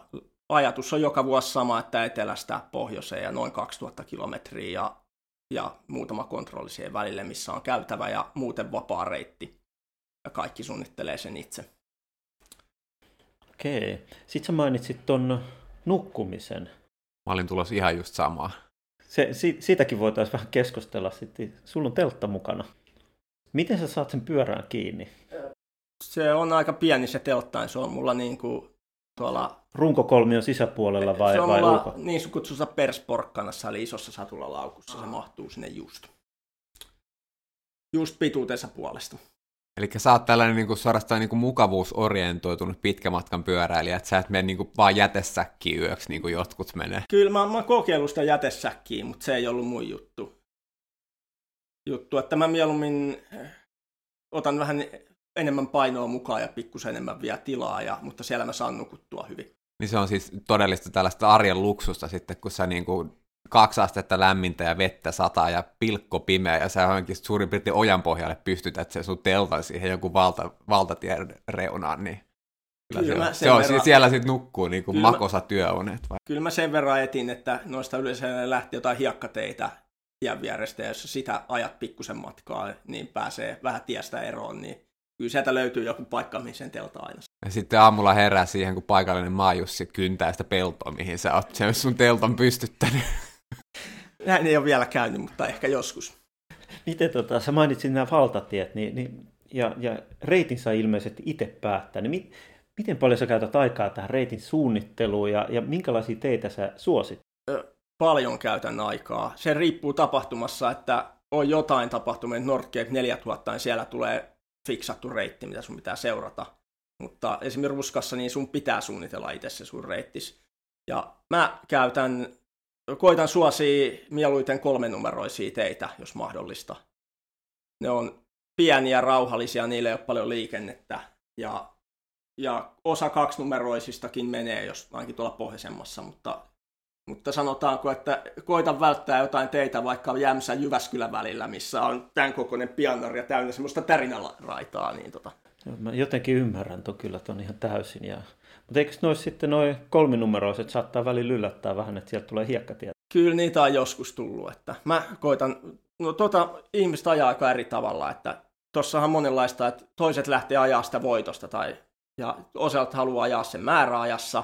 ajatus on joka vuosi sama, että etelästä pohjoiseen ja noin 2000 kilometriä ja, ja muutama kontrolli siihen välille, missä on käytävä ja muuten vapaa reitti. Ja kaikki suunnittelee sen itse. Okei. Sitten sä mainitsit ton nukkumisen. Mä olin tulossa ihan just samaa. Se, si, siitäkin voitaisiin vähän keskustella sitten. Sulla on teltta mukana. Miten sä saat sen pyörään kiinni? Se on aika pieni se telttain, se on mulla niin kuin tuolla... Runkokolmion sisäpuolella vai, se on vai ulko? niin kutsussa persporkkanassa, eli isossa satulalaukussa, se mahtuu sinne just. Just pituutensa puolesta. Eli sä oot tällainen niin kuin, suorastaan niin kuin mukavuusorientoitunut pitkämatkan pyöräilijä, että sä et mene niin kuin, vaan jätesäkkiin yöksi, niin kuin jotkut menee. Kyllä mä, mä oon kokeillut sitä jätesäkkiä, mutta se ei ollut mun juttu. Juttu, että mä mieluummin eh, otan vähän enemmän painoa mukaan ja pikkusen enemmän vielä tilaa, ja, mutta siellä mä saan nukuttua hyvin. Niin se on siis todellista tällaista arjen luksusta sitten, kun sä niin kuin kaksi astetta lämmintä ja vettä sataa ja pilkko pimeä ja sä johonkin suurin piirtein ojan pohjalle pystytät sen sun teltan siihen joku valta, valtatien reunaan, niin kyllä Kyllä se, on, verran- siellä sitten nukkuu niin kuin makosa työunet. Vai? Kyllä mä sen verran etin, että noista yleensä lähti jotain hiekkateitä tien vierestä, ja jos sitä ajat pikkusen matkaa, niin pääsee vähän tiestä eroon, niin kyllä sieltä löytyy joku paikka, mihin sen telta aina. Ja sitten aamulla herää siihen, kun paikallinen maajussi kyntää sitä peltoa, mihin sä oot sen sun teltan pystyttänyt. Näin ei ole vielä käynyt, mutta ehkä joskus. Miten tota, sä mainitsit nämä valtatiet, niin, niin, ja, ja reitin saa ilmeisesti itse päättää, niin mit, miten paljon sä käytät aikaa tähän reitin suunnitteluun ja, ja minkälaisia teitä sä suosit? Paljon käytän aikaa. Se riippuu tapahtumassa, että on jotain tapahtumia, Nordcape 4000, niin siellä tulee fiksattu reitti, mitä sun pitää seurata. Mutta esimerkiksi Ruskassa, niin sun pitää suunnitella itse se sun reittis. Ja mä käytän, koitan suosia mieluiten kolmenumeroisia teitä, jos mahdollista. Ne on pieniä, rauhallisia, niille ei ole paljon liikennettä. Ja, ja osa kaksinumeroisistakin menee, jos ainakin tuolla pohjoisemmassa, mutta, mutta sanotaanko, että koitan välttää jotain teitä vaikka Jämsä Jyväskylän välillä, missä on tämän kokoinen pianari ja täynnä semmoista tärinäraitaa, niin tota, Mä jotenkin ymmärrän tuon kyllä ton ihan täysin. Ja... Mutta eikö nois sitten noin kolminumeroiset saattaa välillä yllättää vähän, että sieltä tulee hiekkatietä? Kyllä niitä on joskus tullut, että mä koitan, no tota ihmistä ajaa aika eri tavalla, että tossahan monenlaista, että toiset lähtee ajaa sitä voitosta tai ja osalta haluaa ajaa sen määräajassa,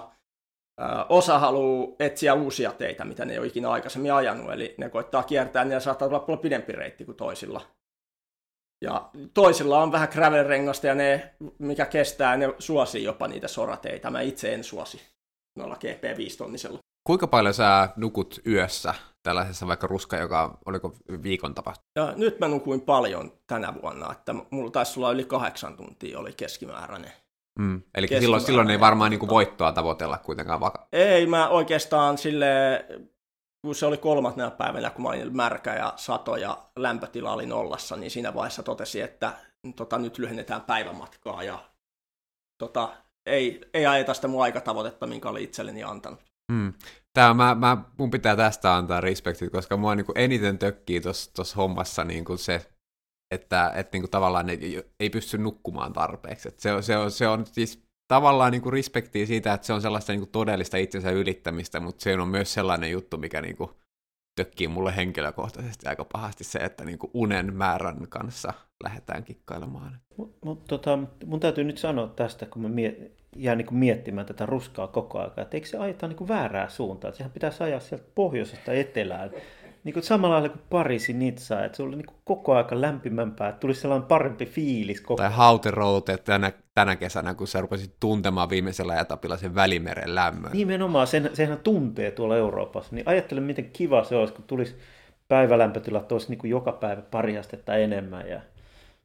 osa haluaa etsiä uusia teitä, mitä ne ei ole ikinä aikaisemmin ajanut, eli ne koittaa kiertää, niin saattaa tulla paljon pidempi reitti kuin toisilla. Ja toisilla on vähän gravel-rengasta ja ne, mikä kestää, ne suosii jopa niitä sorateita. Mä itse en suosi noilla GP5-tonnisella. Kuinka paljon sä nukut yössä tällaisessa vaikka ruska, joka oliko viikon tapahtuma? Ja nyt mä nukuin paljon tänä vuonna, että mulla taisi olla yli kahdeksan tuntia oli keskimääräinen. Mm. Eli silloin, silloin ei varmaan niin kuin voittoa tavoitella kuitenkaan vaka. Ei, mä oikeastaan sille kun se oli kolmantena päivänä, kun mä olin märkä ja sato ja lämpötila oli nollassa, niin siinä vaiheessa totesi, että tota, nyt lyhennetään päivämatkaa ja tota, ei, ei ajeta sitä mun aikatavoitetta, minkä oli itselleni antanut. Hmm. Tää, mä, mä, mun pitää tästä antaa respektit, koska mua niin eniten tökkii tuossa hommassa niin kuin se, että et, niin kuin tavallaan ei, ei pysty nukkumaan tarpeeksi. Et se, se, on, se on siis tavallaan niin kuin respektiä siitä, että se on sellaista niin kuin todellista itsensä ylittämistä, mutta se on myös sellainen juttu, mikä niin kuin tökkii mulle henkilökohtaisesti aika pahasti se, että niin kuin unen määrän kanssa lähdetään kikkailemaan. Mut, mut, tota, mun täytyy nyt sanoa tästä, kun mä miet, jään niin kuin miettimään tätä ruskaa koko ajan, että eikö se ajeta niin kuin väärää suuntaan? Sehän pitäisi ajaa sieltä pohjoisesta etelään niin kuin samalla lailla kuin Pariisin Nitsa, että se oli niin kuin koko aika lämpimämpää, että tuli sellainen parempi fiilis. Koko... Tai Hauteroute tänä, tänä kesänä, kun sä rupesit tuntemaan viimeisellä etapilla sen välimeren lämmön. Nimenomaan, sen, senhän tuntee tuolla Euroopassa. Niin ajattelen, miten kiva se olisi, kun tulisi päivälämpötilat olisi niin kuin joka päivä pari astetta enemmän ja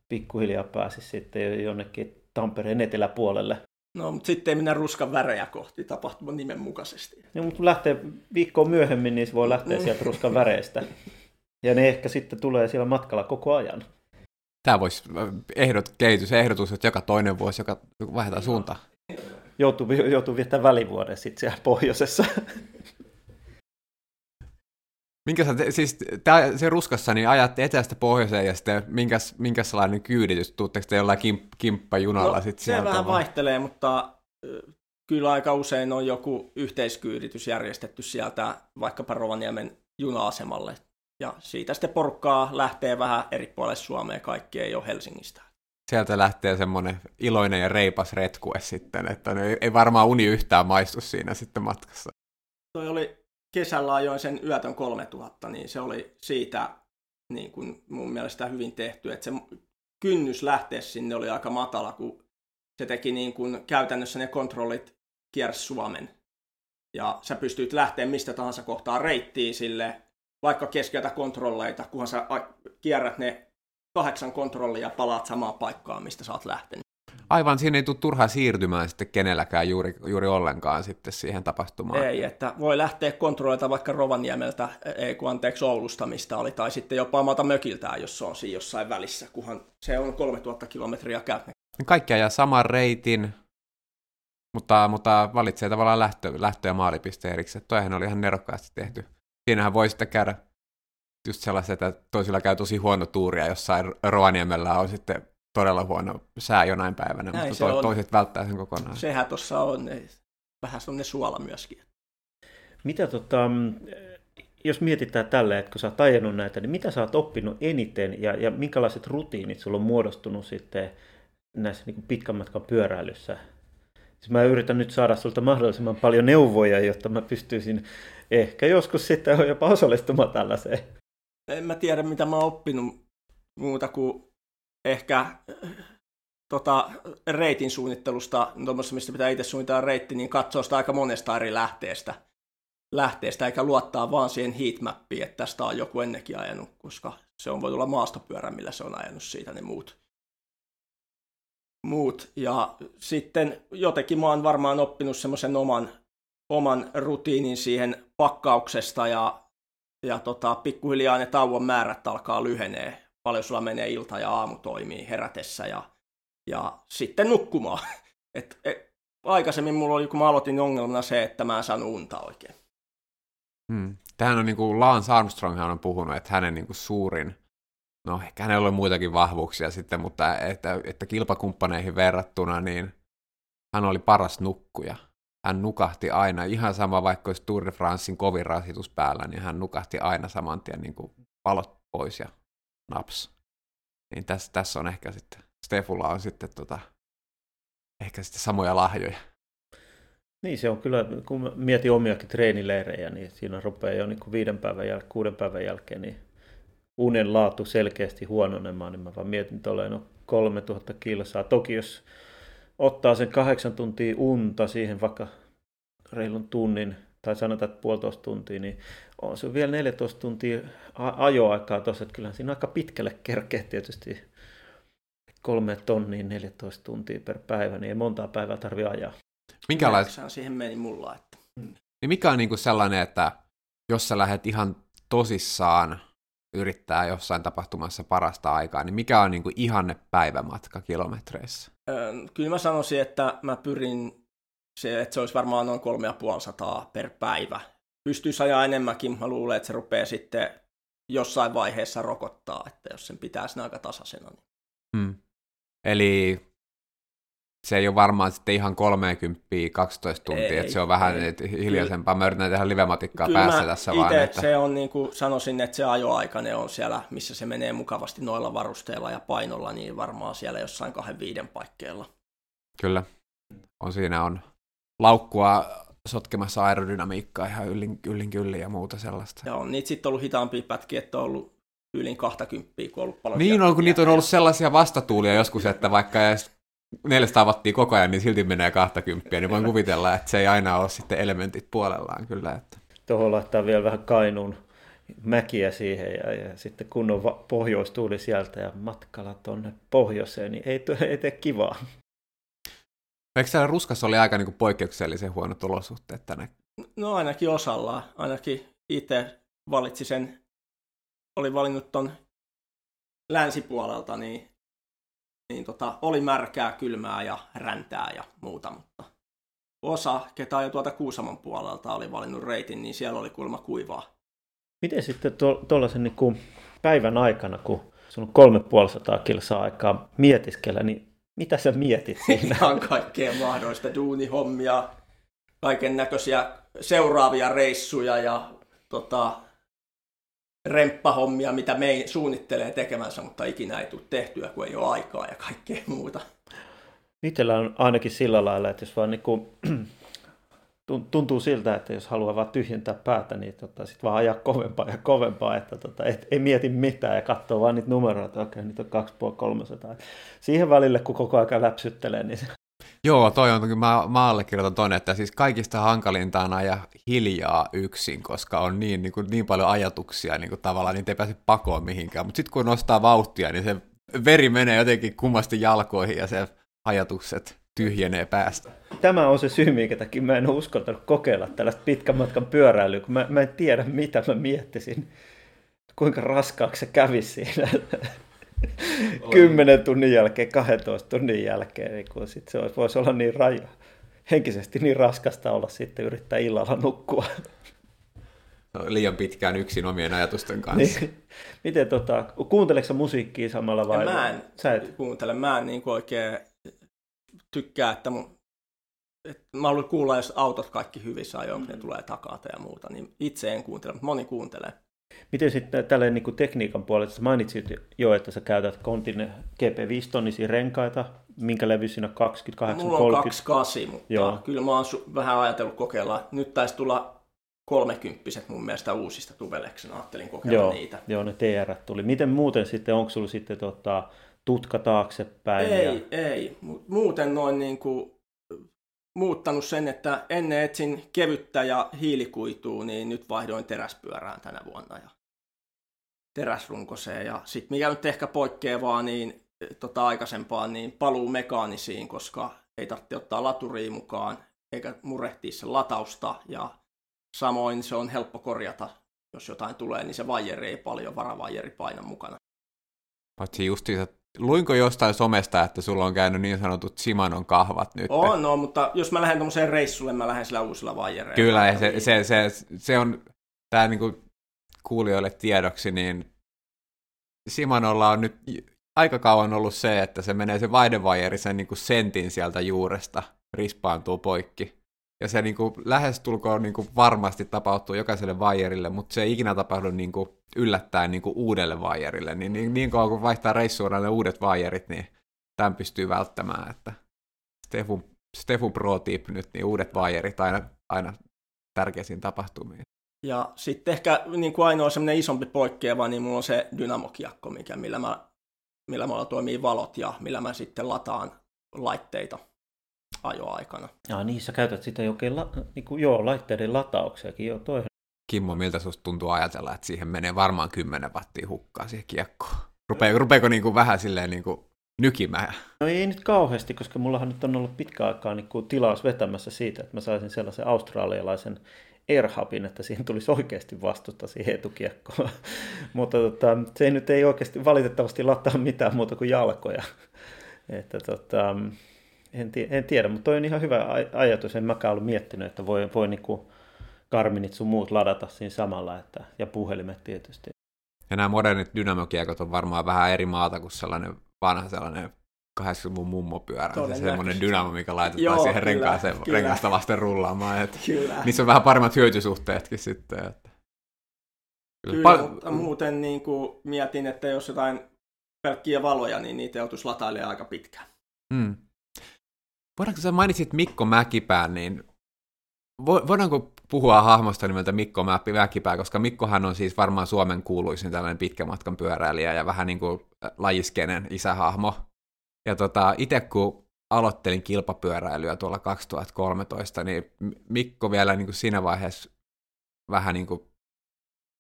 pikkuhiljaa pääsisi sitten jonnekin Tampereen eteläpuolelle. No, mutta sitten ei mennä ruskan värejä kohti tapahtuman nimen mukaisesti. No, mutta lähtee viikkoa myöhemmin, niin se voi lähteä sieltä ruskan väreistä. Ja ne ehkä sitten tulee siellä matkalla koko ajan. Tämä voisi ehdot, kehitysehdotus, että joka toinen vuosi, joka vaihdetaan suuntaan. Joutuu, joutuu viettämään välivuoden sitten siellä pohjoisessa. Minkä sä, siis tää, se ruskassa, niin ajatte etelästä pohjoiseen ja sitten minkäs, sellainen kyyditys? Tuutteko te jollain kimp, kimppajunalla no, sitten sieltä? Se vähän vaihtelee, mutta kyllä aika usein on joku yhteiskyyditys järjestetty sieltä vaikkapa Rovaniemen juna-asemalle. Ja siitä sitten porukkaa lähtee vähän eri puolelle Suomeen, kaikki ei ole Helsingistä. Sieltä lähtee semmoinen iloinen ja reipas retkue sitten, että ei varmaan uni yhtään maistu siinä sitten matkassa. Toi oli kesällä ajoin sen yötön 3000, niin se oli siitä niin kuin mun mielestä hyvin tehty, että se kynnys lähteä sinne oli aika matala, kun se teki niin kuin käytännössä ne kontrollit kiersi Suomen. Ja sä pystyt lähteä mistä tahansa kohtaa reittiin sille, vaikka keskeltä kontrolleita, kunhan sä kierrät ne kahdeksan kontrollia ja palaat samaan paikkaan, mistä sä oot lähtenyt. Aivan, siinä ei tule turhaa siirtymään sitten kenelläkään juuri, juuri ollenkaan sitten siihen tapahtumaan. Ei, että voi lähteä kontrolloita vaikka Rovaniemeltä, ei kun anteeksi Oulusta, mistä oli, tai sitten jopa omalta mökiltään, jos se on siinä jossain välissä, kunhan se on 3000 kilometriä käyt. Kaikki ajaa saman reitin, mutta, mutta valitsee tavallaan lähtö, lähtö- ja maalipiste erikseen. Toihan oli ihan nerokkaasti tehty. Siinähän voi sitten käydä just sellaista, että toisilla käy tosi huono tuuria jossain Rovaniemellä on sitten todella huono sää jonain päivänä, Näin mutta to, toiset välttää sen kokonaan. Sehän tuossa on, vähän ne suola myöskin. Mitä tota, jos mietitään tälle, että kun sä oot ajanut näitä, niin mitä sä oot oppinut eniten ja, ja minkälaiset rutiinit sulla on muodostunut sitten näissä niin kuin pitkän matkan pyöräilyssä? Siis mä yritän nyt saada sulta mahdollisimman paljon neuvoja, jotta mä pystyisin ehkä joskus sitten jopa osallistumaan tällaiseen. En mä tiedä, mitä mä oon oppinut muuta kuin ehkä tota, reitin suunnittelusta, mistä pitää itse suunnitella reitti, niin katsoo sitä aika monesta eri lähteestä, lähteestä eikä luottaa vaan siihen heatmappiin, että tästä on joku ennenkin ajanut, koska se on voi olla maastopyörä, millä se on ajanut siitä ne muut. muut. Ja sitten jotenkin mä oon varmaan oppinut semmoisen oman oman rutiinin siihen pakkauksesta ja, ja tota, pikkuhiljaa ne tauon määrät alkaa lyhenee. Paljon sulla menee ilta ja aamu toimii herätessä ja, ja sitten nukkumaan. Et, et, aikaisemmin mulla oli, kun mä aloitin ongelmana se, että mä en saanut unta oikein. Hmm. Tähän on niin kuin Lance Armstrong on puhunut, että hänen niin kuin suurin, no ehkä hänellä on muitakin vahvuuksia sitten, mutta että, että kilpakumppaneihin verrattuna, niin hän oli paras nukkuja. Hän nukahti aina, ihan sama vaikka olisi Tour de Francein kovin rasitus päällä, niin hän nukahti aina saman tien niin kuin palot pois ja naps. Niin tässä, tässä on ehkä sitten, Stefulla on sitten tota, ehkä sitten samoja lahjoja. Niin se on kyllä, kun mietin omiakin treenileirejä, niin siinä rupeaa jo niin kuin viiden päivän jälkeen, kuuden päivän jälkeen, niin unen laatu selkeästi huononemaan, niin mä vaan mietin tuolla, no 3000 kilsaa. Toki jos ottaa sen kahdeksan tuntia unta siihen vaikka reilun tunnin, tai sanotaan, että puolitoista tuntia, niin on se vielä 14 tuntia ajoaikaa tuossa, että kyllähän siinä aika pitkälle kerkeä tietysti kolme tonnia 14 tuntia per päivä, niin ei montaa päivää tarvitse ajaa. Minkälaista? siihen meni mulla. Että... Niin mikä on niinku sellainen, että jos sä lähdet ihan tosissaan yrittää jossain tapahtumassa parasta aikaa, niin mikä on niinku ihanne päivämatka kilometreissä? Öö, kyllä mä sanoisin, että mä pyrin se, että se olisi varmaan noin 3500 per päivä. Pystyisi ajaa enemmänkin, mä luulen, että se rupeaa sitten jossain vaiheessa rokottaa, että jos sen pitää sinä aika tasaisena. Niin. Hmm. Eli se ei ole varmaan sitten ihan 30 12 tuntia, ei, että se on vähän ei, hiljaisempaa. Mä yritän tehdä livematikkaa päässä tässä ite, vaan. Että... se on niin kuin sanoisin, että se ajoaikainen on siellä, missä se menee mukavasti noilla varusteilla ja painolla, niin varmaan siellä jossain kahden viiden paikkeilla. Kyllä, on siinä on laukkua sotkemassa aerodynamiikkaa ihan yllin, yllin kyllin ja muuta sellaista. Ja on niitä sitten ollut hitaampia pätkiä, että on ollut yli 20, kun on ollut paljon Niin on, kun niitä on ollut sellaisia vastatuulia joskus, että vaikka edes 400 wattia koko ajan, niin silti menee 20, niin voin kuvitella, että se ei aina ole sitten elementit puolellaan kyllä. Että. Tuohon laittaa vielä vähän kainuun mäkiä siihen ja, ja sitten kunnon va- pohjoistuuli sieltä ja matkalla tuonne pohjoiseen, niin ei, ei tee kivaa. Eikö siellä ruskassa oli aika niin kuin poikkeuksellisen huonot olosuhteet tänne? No ainakin osalla. Ainakin itse valitsi sen, oli valinnut ton länsipuolelta, niin, niin tota, oli märkää, kylmää ja räntää ja muuta, mutta osa, ketä jo tuolta Kuusamon puolelta oli valinnut reitin, niin siellä oli kuulemma kuivaa. Miten sitten tuollaisen niin päivän aikana, kun sun on kolme puolisataa kilsaa aikaa mietiskellä, niin mitä sä mietit siinä? Ihan kaikkea mahdollista duunihommia, kaiken näköisiä seuraavia reissuja ja tota, remppahommia, mitä me ei suunnittelee tekemänsä, mutta ikinä ei tule tehtyä, kun ei ole aikaa ja kaikkea muuta. Itsellä on ainakin sillä lailla, että jos vaan niin kuin, tuntuu siltä, että jos haluaa vaan tyhjentää päätä, niin tota, sitten vaan ajaa kovempaa ja kovempaa, että tota, et, ei mieti mitään ja katsoo vaan niitä numeroita, että okei, niitä on 2,300. Siihen välille, kun koko ajan läpsyttelee, niin se... Joo, toi on, kun mä, mä allekirjoitan ton, että siis kaikista hankalinta on ajaa hiljaa yksin, koska on niin, niin, kuin, niin paljon ajatuksia niin kuin tavallaan, niin ei pääse pakoon mihinkään. Mutta sitten kun nostaa vauhtia, niin se veri menee jotenkin kummasti jalkoihin ja se ajatukset tyhjenee päästä. Tämä on se syy, minkä takia mä en uskaltanut kokeilla tällaista pitkän matkan pyöräilyä, kun mä, mä en tiedä, mitä mä miettisin. Kuinka raskaaksi se kävi siinä. Kymmenen tunnin jälkeen, 12 tunnin jälkeen, niin kun sit se voisi olla niin raja, henkisesti niin raskasta olla sitten yrittää illalla nukkua. No, liian pitkään yksin omien ajatusten kanssa. Niin. Miten tota, kuunteleksä musiikkia samalla vai? Ja mä en Sä et... kuuntele, mä en niin oikein tykkää, että mun, että mä haluan kuulla, jos autot kaikki hyvissä ajoin, kun ne tulee takaa ja muuta, niin itse en kuuntele, mutta moni kuuntelee. Miten sitten tälleen niin kuin tekniikan puolella, sä mainitsit jo, että sä käytät Kontin GP5 tonnisia renkaita, minkä levy siinä 28 Mulla on 28, mutta Joo. kyllä mä oon su- vähän ajatellut kokeilla. Nyt taisi tulla kolmekymppiset mun mielestä uusista Tubeleksen, ajattelin kokeilla joo, niitä. Joo, ne TR tuli. Miten muuten sitten, onko sulla sitten tota, tutka taaksepäin? Ei, ja... ei. Muuten noin niin kuin muuttanut sen, että ennen etsin kevyttä ja hiilikuitua, niin nyt vaihdoin teräspyörään tänä vuonna ja teräsrunkoseen. Ja sitten mikä nyt ehkä poikkeavaa niin tota aikaisempaan, niin paluu mekaanisiin, koska ei tarvitse ottaa laturia mukaan, eikä murehtia sen latausta ja samoin se on helppo korjata, jos jotain tulee, niin se vajeri ei paljon varavajeri paina mukana. Paitsi justiinsa, luinko jostain somesta, että sulla on käynyt niin sanotut Simanon kahvat nyt? On, no, mutta jos mä lähden tuommoiseen reissulle, mä lähden sillä uusilla vajereilla. Kyllä, se, se, se, se on, tämä niinku kuulijoille tiedoksi, niin Simanolla on nyt aika kauan ollut se, että se menee se vaihdevajeri sen niin kuin sentin sieltä juuresta, rispaantuu poikki. Ja se niin kuin, lähestulkoon niin kuin, varmasti tapahtuu jokaiselle vajerille, mutta se ei ikinä tapahdu niin kuin, yllättäen niin kuin, uudelle vajerille. Niin, niin, niin kauan kun vaihtaa reissuudella ne uudet vajerit, niin tämän pystyy välttämään. Että Stefun, Stefun pro tip nyt, niin uudet vajerit aina, aina tärkeisiin tapahtumiin. Ja sitten ehkä niin kuin ainoa semmoinen isompi poikkeava, niin mulla on se dynamokiakko, mikä, millä, mä, millä mulla toimii valot ja millä mä sitten lataan laitteita ajoaikana. Ja niin, sä käytät sitä jokin la, niin kuin, joo, laitteiden latauksiakin. Joo, toi. Kimmo, miltä susta tuntuu ajatella, että siihen menee varmaan 10 wattia hukkaa siihen kiekkoon? Rupeeko, rupeeko niin kuin vähän silleen niin kuin nykimään? No ei nyt kauheasti, koska mullahan nyt on ollut pitkä aikaa niin kuin tilaus vetämässä siitä, että mä saisin sellaisen australialaisen Airhubin, että siihen tulisi oikeasti vastusta siihen etukiekkoon. Mutta tota, se nyt ei oikeasti valitettavasti lataa mitään muuta kuin jalkoja. että tota, en, en tiedä, mutta toi on ihan hyvä ajatus. En mäkään ollut miettinyt, että voi, voi niinku Garminit sun muut ladata siinä samalla, että, ja puhelimet tietysti. Ja nämä modernit dynamokiekot on varmaan vähän eri maata kuin sellainen vanha sellainen 80-luvun mummopyörä, se semmoinen dynamo, mikä laitetaan Joo, siihen kyllä, renkaaseen, kyllä. renkaasta vasten rullaamaan. Että kyllä. Niissä on vähän paremmat hyötysuhteetkin sitten. Että. Kyllä, kyllä Pal- mutta muuten niin kuin mietin, että jos jotain pelkkiä valoja, niin niitä joutuisi latailemaan aika pitkään. Hmm. Voidaanko sä mainitsit Mikko Mäkipään, niin voidaanko puhua hahmosta nimeltä Mikko Mäkipää, koska Mikkohan on siis varmaan Suomen kuuluisin tällainen pitkän matkan pyöräilijä ja vähän niin kuin lajiskenen isähahmo. Ja tota, itse kun aloittelin kilpapyöräilyä tuolla 2013, niin Mikko vielä niin kuin siinä vaiheessa vähän niin kuin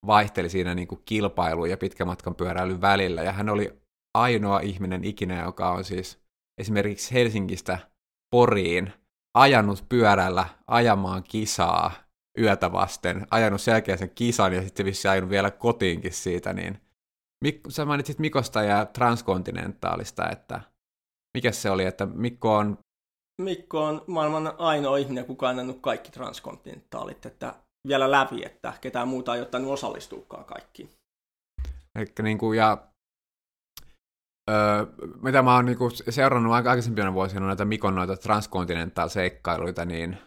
vaihteli siinä niin kuin kilpailu ja pitkän matkan pyöräilyn välillä. Ja hän oli ainoa ihminen ikinä, joka on siis esimerkiksi Helsingistä Poriin ajanut pyörällä ajamaan kisaa yötä vasten, ajanut selkeä sen kisan ja sitten vissi ajanut vielä kotiinkin siitä, niin Mikko, sä mainitsit Mikosta ja transkontinentaalista, että mikä se oli, että Mikko on... Mikko on maailman ainoa ihminen, kuka on ajanut kaikki transkontinentaalit, että vielä läpi, että ketään muuta ei ottanut osallistuukaan kaikkiin. Eli niin kuin, ja Öö, mitä mä oon niinku seurannut aika aikaisempina vuosina näitä Mikon noita transkontinentaal-seikkailuita, niin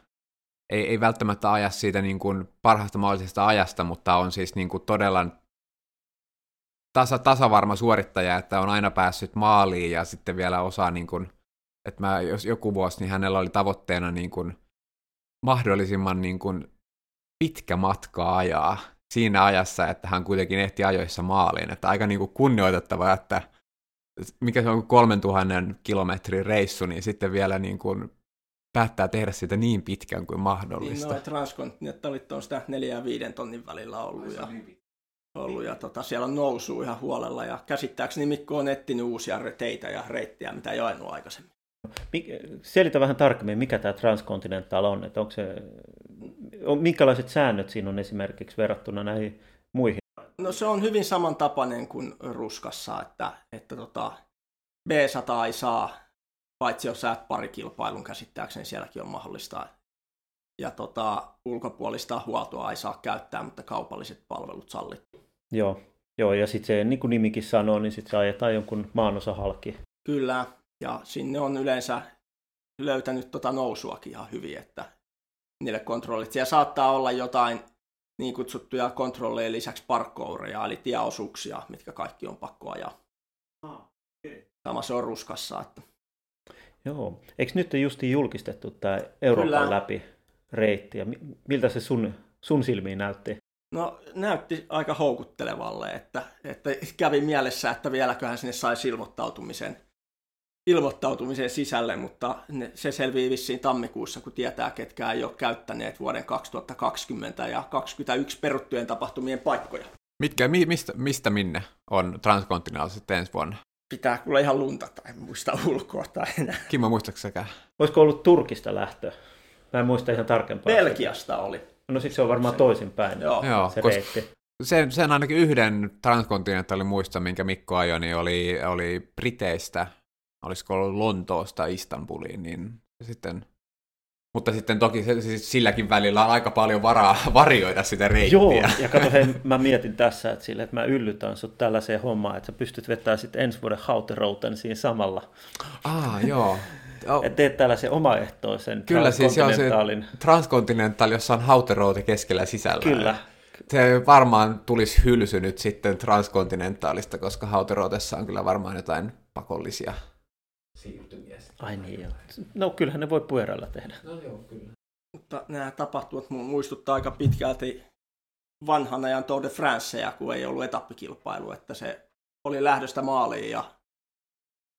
ei, ei välttämättä aja siitä niin kuin parhaasta mahdollisesta ajasta, mutta on siis niin kuin todella tasa, tasavarma suorittaja, että on aina päässyt maaliin ja sitten vielä osaa, niin kuin, että mä, jos joku vuosi, niin hänellä oli tavoitteena niin kuin mahdollisimman niin kuin pitkä matka ajaa siinä ajassa, että hän kuitenkin ehti ajoissa maaliin. Että aika niin kuin kunnioitettava, että mikä se on 3000 kilometrin reissu, niin sitten vielä niin kuin päättää tehdä sitä niin pitkän kuin mahdollista. Niin, no, transkontinentaalit on sitä 4 ja 5 tonnin välillä ollut. Ja, niin ollut ja tota, siellä on nousu ihan huolella. Ja käsittääkseni Mikko on etsinyt uusia teitä ja reittejä, mitä ei ole aikaisemmin. Selitä vähän tarkemmin, mikä tämä Transcontinental on. Että onko se, on, minkälaiset säännöt siinä on esimerkiksi verrattuna näihin muihin? No se on hyvin samantapainen kuin ruskassa, että, että tota, B100 ei saa, paitsi jos sä parikilpailun käsittääkseni sielläkin on mahdollista. Ja tota, ulkopuolista huoltoa ei saa käyttää, mutta kaupalliset palvelut sallittu. Joo, Joo ja sitten se, niin kuin nimikin sanoo, niin sitten se ajetaan jonkun maanosa halki. Kyllä, ja sinne on yleensä löytänyt tota nousuakin ihan hyvin, että niille kontrollit. Siellä saattaa olla jotain niin kutsuttuja kontrolleja lisäksi parkkoureja, eli tieosuuksia, mitkä kaikki on pakko ajaa. Sama se on ruskassa. Että... Joo. Eikö nyt justi julkistettu tämä Euroopan Kyllä. läpi reitti, ja miltä se sun, sun silmiin näytti? No näytti aika houkuttelevalle, että, että kävi mielessä, että vieläköhän sinne saisi ilmoittautumisen ilmoittautumisen sisälle, mutta se selvii vissiin tammikuussa, kun tietää, ketkä ei ole käyttäneet vuoden 2020 ja 2021 peruttujen tapahtumien paikkoja. Mitkä, mi, mistä, mistä minne on transkontinentaaliset ensi vuonna? Pitää kuule ihan lunta tai muista ulkoa tai enää. Kimmo, muistaaksä Olisiko ollut Turkista lähtö? Mä en muista ihan tarkempaa. Belgiasta oli. No sitten se on varmaan toisinpäin. Joo. Joo, se koska reitti. sen, sen ainakin yhden transkontinentaalin muista, minkä Mikko ajoi, niin oli, oli Briteistä, olisiko ollut Lontoosta Istanbuliin, niin sitten mutta sitten toki se, siis silläkin välillä on aika paljon varaa varioida sitä reittiä. Joo, ja kato, hei, mä mietin tässä, että, sille, että mä yllytän sut tällaiseen hommaan, että sä pystyt vetämään sitten ensi vuoden hauterouten siinä samalla. Ah, joo. Oh, Et teet tällaisen omaehtoisen kyllä siis se on se transkontinentaali, jossa on hauterouti keskellä sisällä. Kyllä. Se varmaan tulisi hylsy nyt sitten transkontinentaalista, koska hauteroutessa on kyllä varmaan jotain pakollisia siirtymiä. Ai niin joo. No kyllähän ne voi pyörällä tehdä. No joo, kyllä. Mutta nämä tapahtumat mu- muistuttaa aika pitkälti vanhan ajan Tour de Franceja, kun ei ollut etappikilpailu, että se oli lähdöstä maaliin ja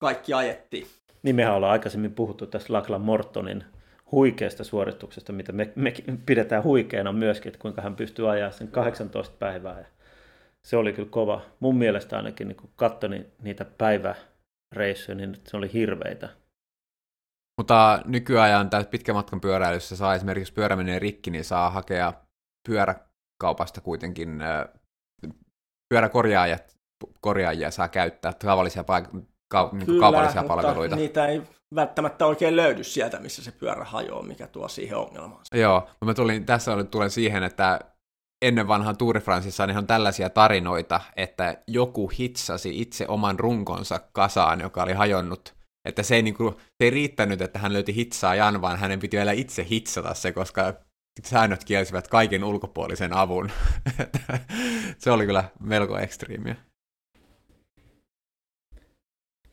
kaikki ajettiin. Niin mehän ollaan aikaisemmin puhuttu tästä Laklan Mortonin huikeasta suorituksesta, mitä me, me pidetään huikeana myöskin, että kuinka hän pystyy ajaa sen 18 päivää. Ja se oli kyllä kova. Mun mielestä ainakin niin kun katsoin niitä päiväreissuja, niin se oli hirveitä. Mutta nykyajan tässä pitkän matkan pyöräilyssä saa esimerkiksi pyörä menee rikki, niin saa hakea pyöräkaupasta kuitenkin pyöräkorjaajat, korjaajia saa käyttää tavallisia, paik- ka- niin kaupallisia mutta palveluita. niitä ei välttämättä oikein löydy sieltä, missä se pyörä hajoaa, mikä tuo siihen ongelmaan. Joo, mutta mä tulin, tässä oli, tulen siihen, että ennen vanhan Tour de Franceissa on ihan tällaisia tarinoita, että joku hitsasi itse oman runkonsa kasaan, joka oli hajonnut. Että se ei, niin kuin, se ei riittänyt, että hän löyti hitsaajan, vaan hänen piti vielä itse hitsata se, koska säännöt kielsivät kaiken ulkopuolisen avun. se oli kyllä melko ekstriimiä.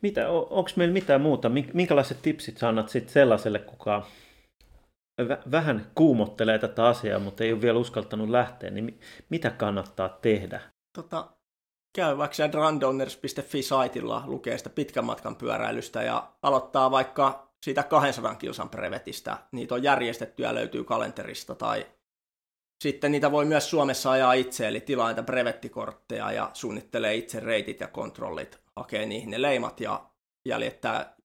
Mitä, onko meillä mitään muuta? Mink- Minkälaiset tipsit sä annat sit sellaiselle, kuka vähän kuumottelee tätä asiaa, mutta ei ole vielä uskaltanut lähteä, niin mi- mitä kannattaa tehdä? Tota, käy vaikka siellä rundowners.fi-saitilla, lukee sitä pitkän matkan pyöräilystä ja aloittaa vaikka siitä 200 kilsan brevetistä. Niitä on järjestetty ja löytyy kalenterista tai sitten niitä voi myös Suomessa ajaa itse, eli tilaa niitä brevettikortteja ja suunnittelee itse reitit ja kontrollit, hakee niihin ne leimat ja jäljittää.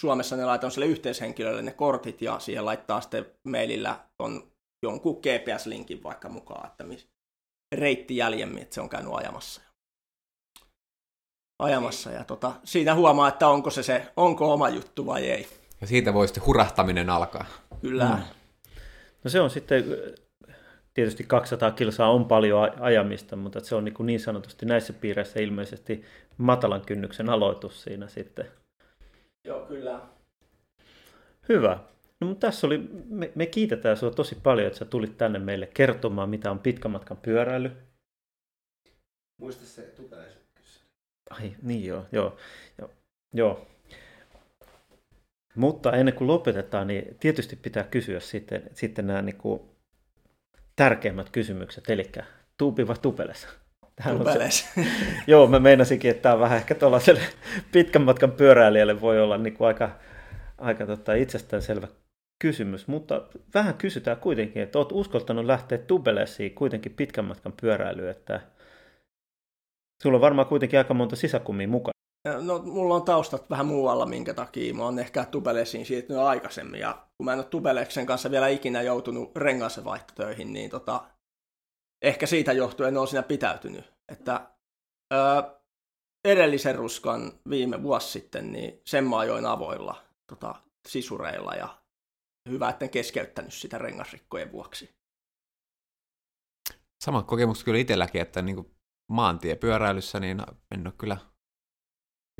Suomessa ne laitetaan sille yhteishenkilölle ne kortit ja siihen laittaa sitten mailillä on jonkun GPS-linkin vaikka mukaan, että mis, reitti jäljemmin, että se on käynyt ajamassa. Ajamassa ja tota, siinä huomaa, että onko se, se onko oma juttu vai ei. Ja siitä voi sitten hurahtaminen alkaa. Kyllä. Mm. No se on sitten, tietysti 200 kilsaa on paljon ajamista, mutta se on niin, kuin niin sanotusti näissä piireissä ilmeisesti matalan kynnyksen aloitus siinä sitten. Joo, kyllä. Hyvä. No mutta tässä oli, me, me kiitetään sinua tosi paljon, että sä tulit tänne meille kertomaan, mitä on pitkän matkan pyöräily. Muista se tupeleisuus. Ai, niin joo, joo, joo, joo. Mutta ennen kuin lopetetaan, niin tietysti pitää kysyä sitten, sitten nämä niin kuin tärkeimmät kysymykset, eli tuupi vai tupeles? Tämähän on se-. Joo, mä meinasinkin, että tämä on vähän ehkä tuollaiselle pitkän matkan pyöräilijälle voi olla niin kuin aika, aika tota, itsestäänselvä kysymys, mutta vähän kysytään kuitenkin, että oot uskaltanut lähteä tubelessiin kuitenkin pitkän matkan pyöräilyyn, että sulla on varmaan kuitenkin aika monta sisäkummia mukana. No, mulla on taustat vähän muualla, minkä takia mä oon ehkä tubelesiin siirtynyt aikaisemmin. Ja kun mä en ole tubeleksen kanssa vielä ikinä joutunut rengaasvaihtotöihin, niin tota, ehkä siitä johtuen on siinä pitäytynyt. Että ö, edellisen ruskan viime vuosi sitten, niin sen mä ajoin avoilla tota, sisureilla ja hyvä, etten keskeyttänyt sitä rengasrikkojen vuoksi. Sama kokemus kyllä itselläkin, että niin kuin maantiepyöräilyssä niin en ole kyllä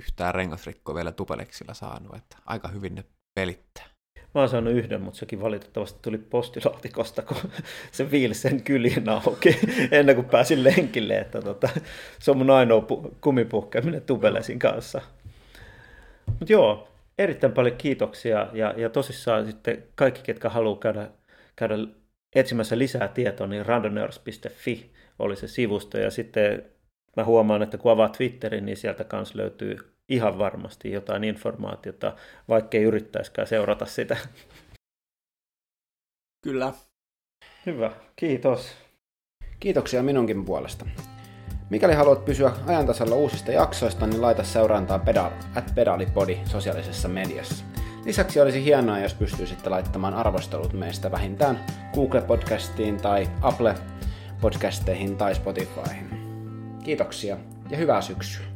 yhtään rengasrikkoa vielä tupeleksilla saanut, että aika hyvin ne pelittää. Mä oon saanut yhden, mutta sekin valitettavasti tuli postilaatikosta, kun se viilsi sen kyljen auki ennen kuin pääsin lenkille. Että tota, se on mun ainoa pu- tubelesin kanssa. Mutta joo, erittäin paljon kiitoksia ja, ja tosissaan sitten kaikki, ketkä haluaa käydä, käydä etsimässä lisää tietoa, niin randoneurs.fi oli se sivusto ja sitten mä huomaan, että kun avaa Twitterin, niin sieltä kanssa löytyy ihan varmasti jotain informaatiota, vaikka ei yrittäisikään seurata sitä. Kyllä. Hyvä, kiitos. Kiitoksia minunkin puolesta. Mikäli haluat pysyä ajantasalla uusista jaksoista, niin laita seurantaa pedal, at pedalipodi sosiaalisessa mediassa. Lisäksi olisi hienoa, jos pystyisitte laittamaan arvostelut meistä vähintään Google-podcastiin tai Apple-podcasteihin tai Spotifyhin. Kiitoksia ja hyvää syksyä!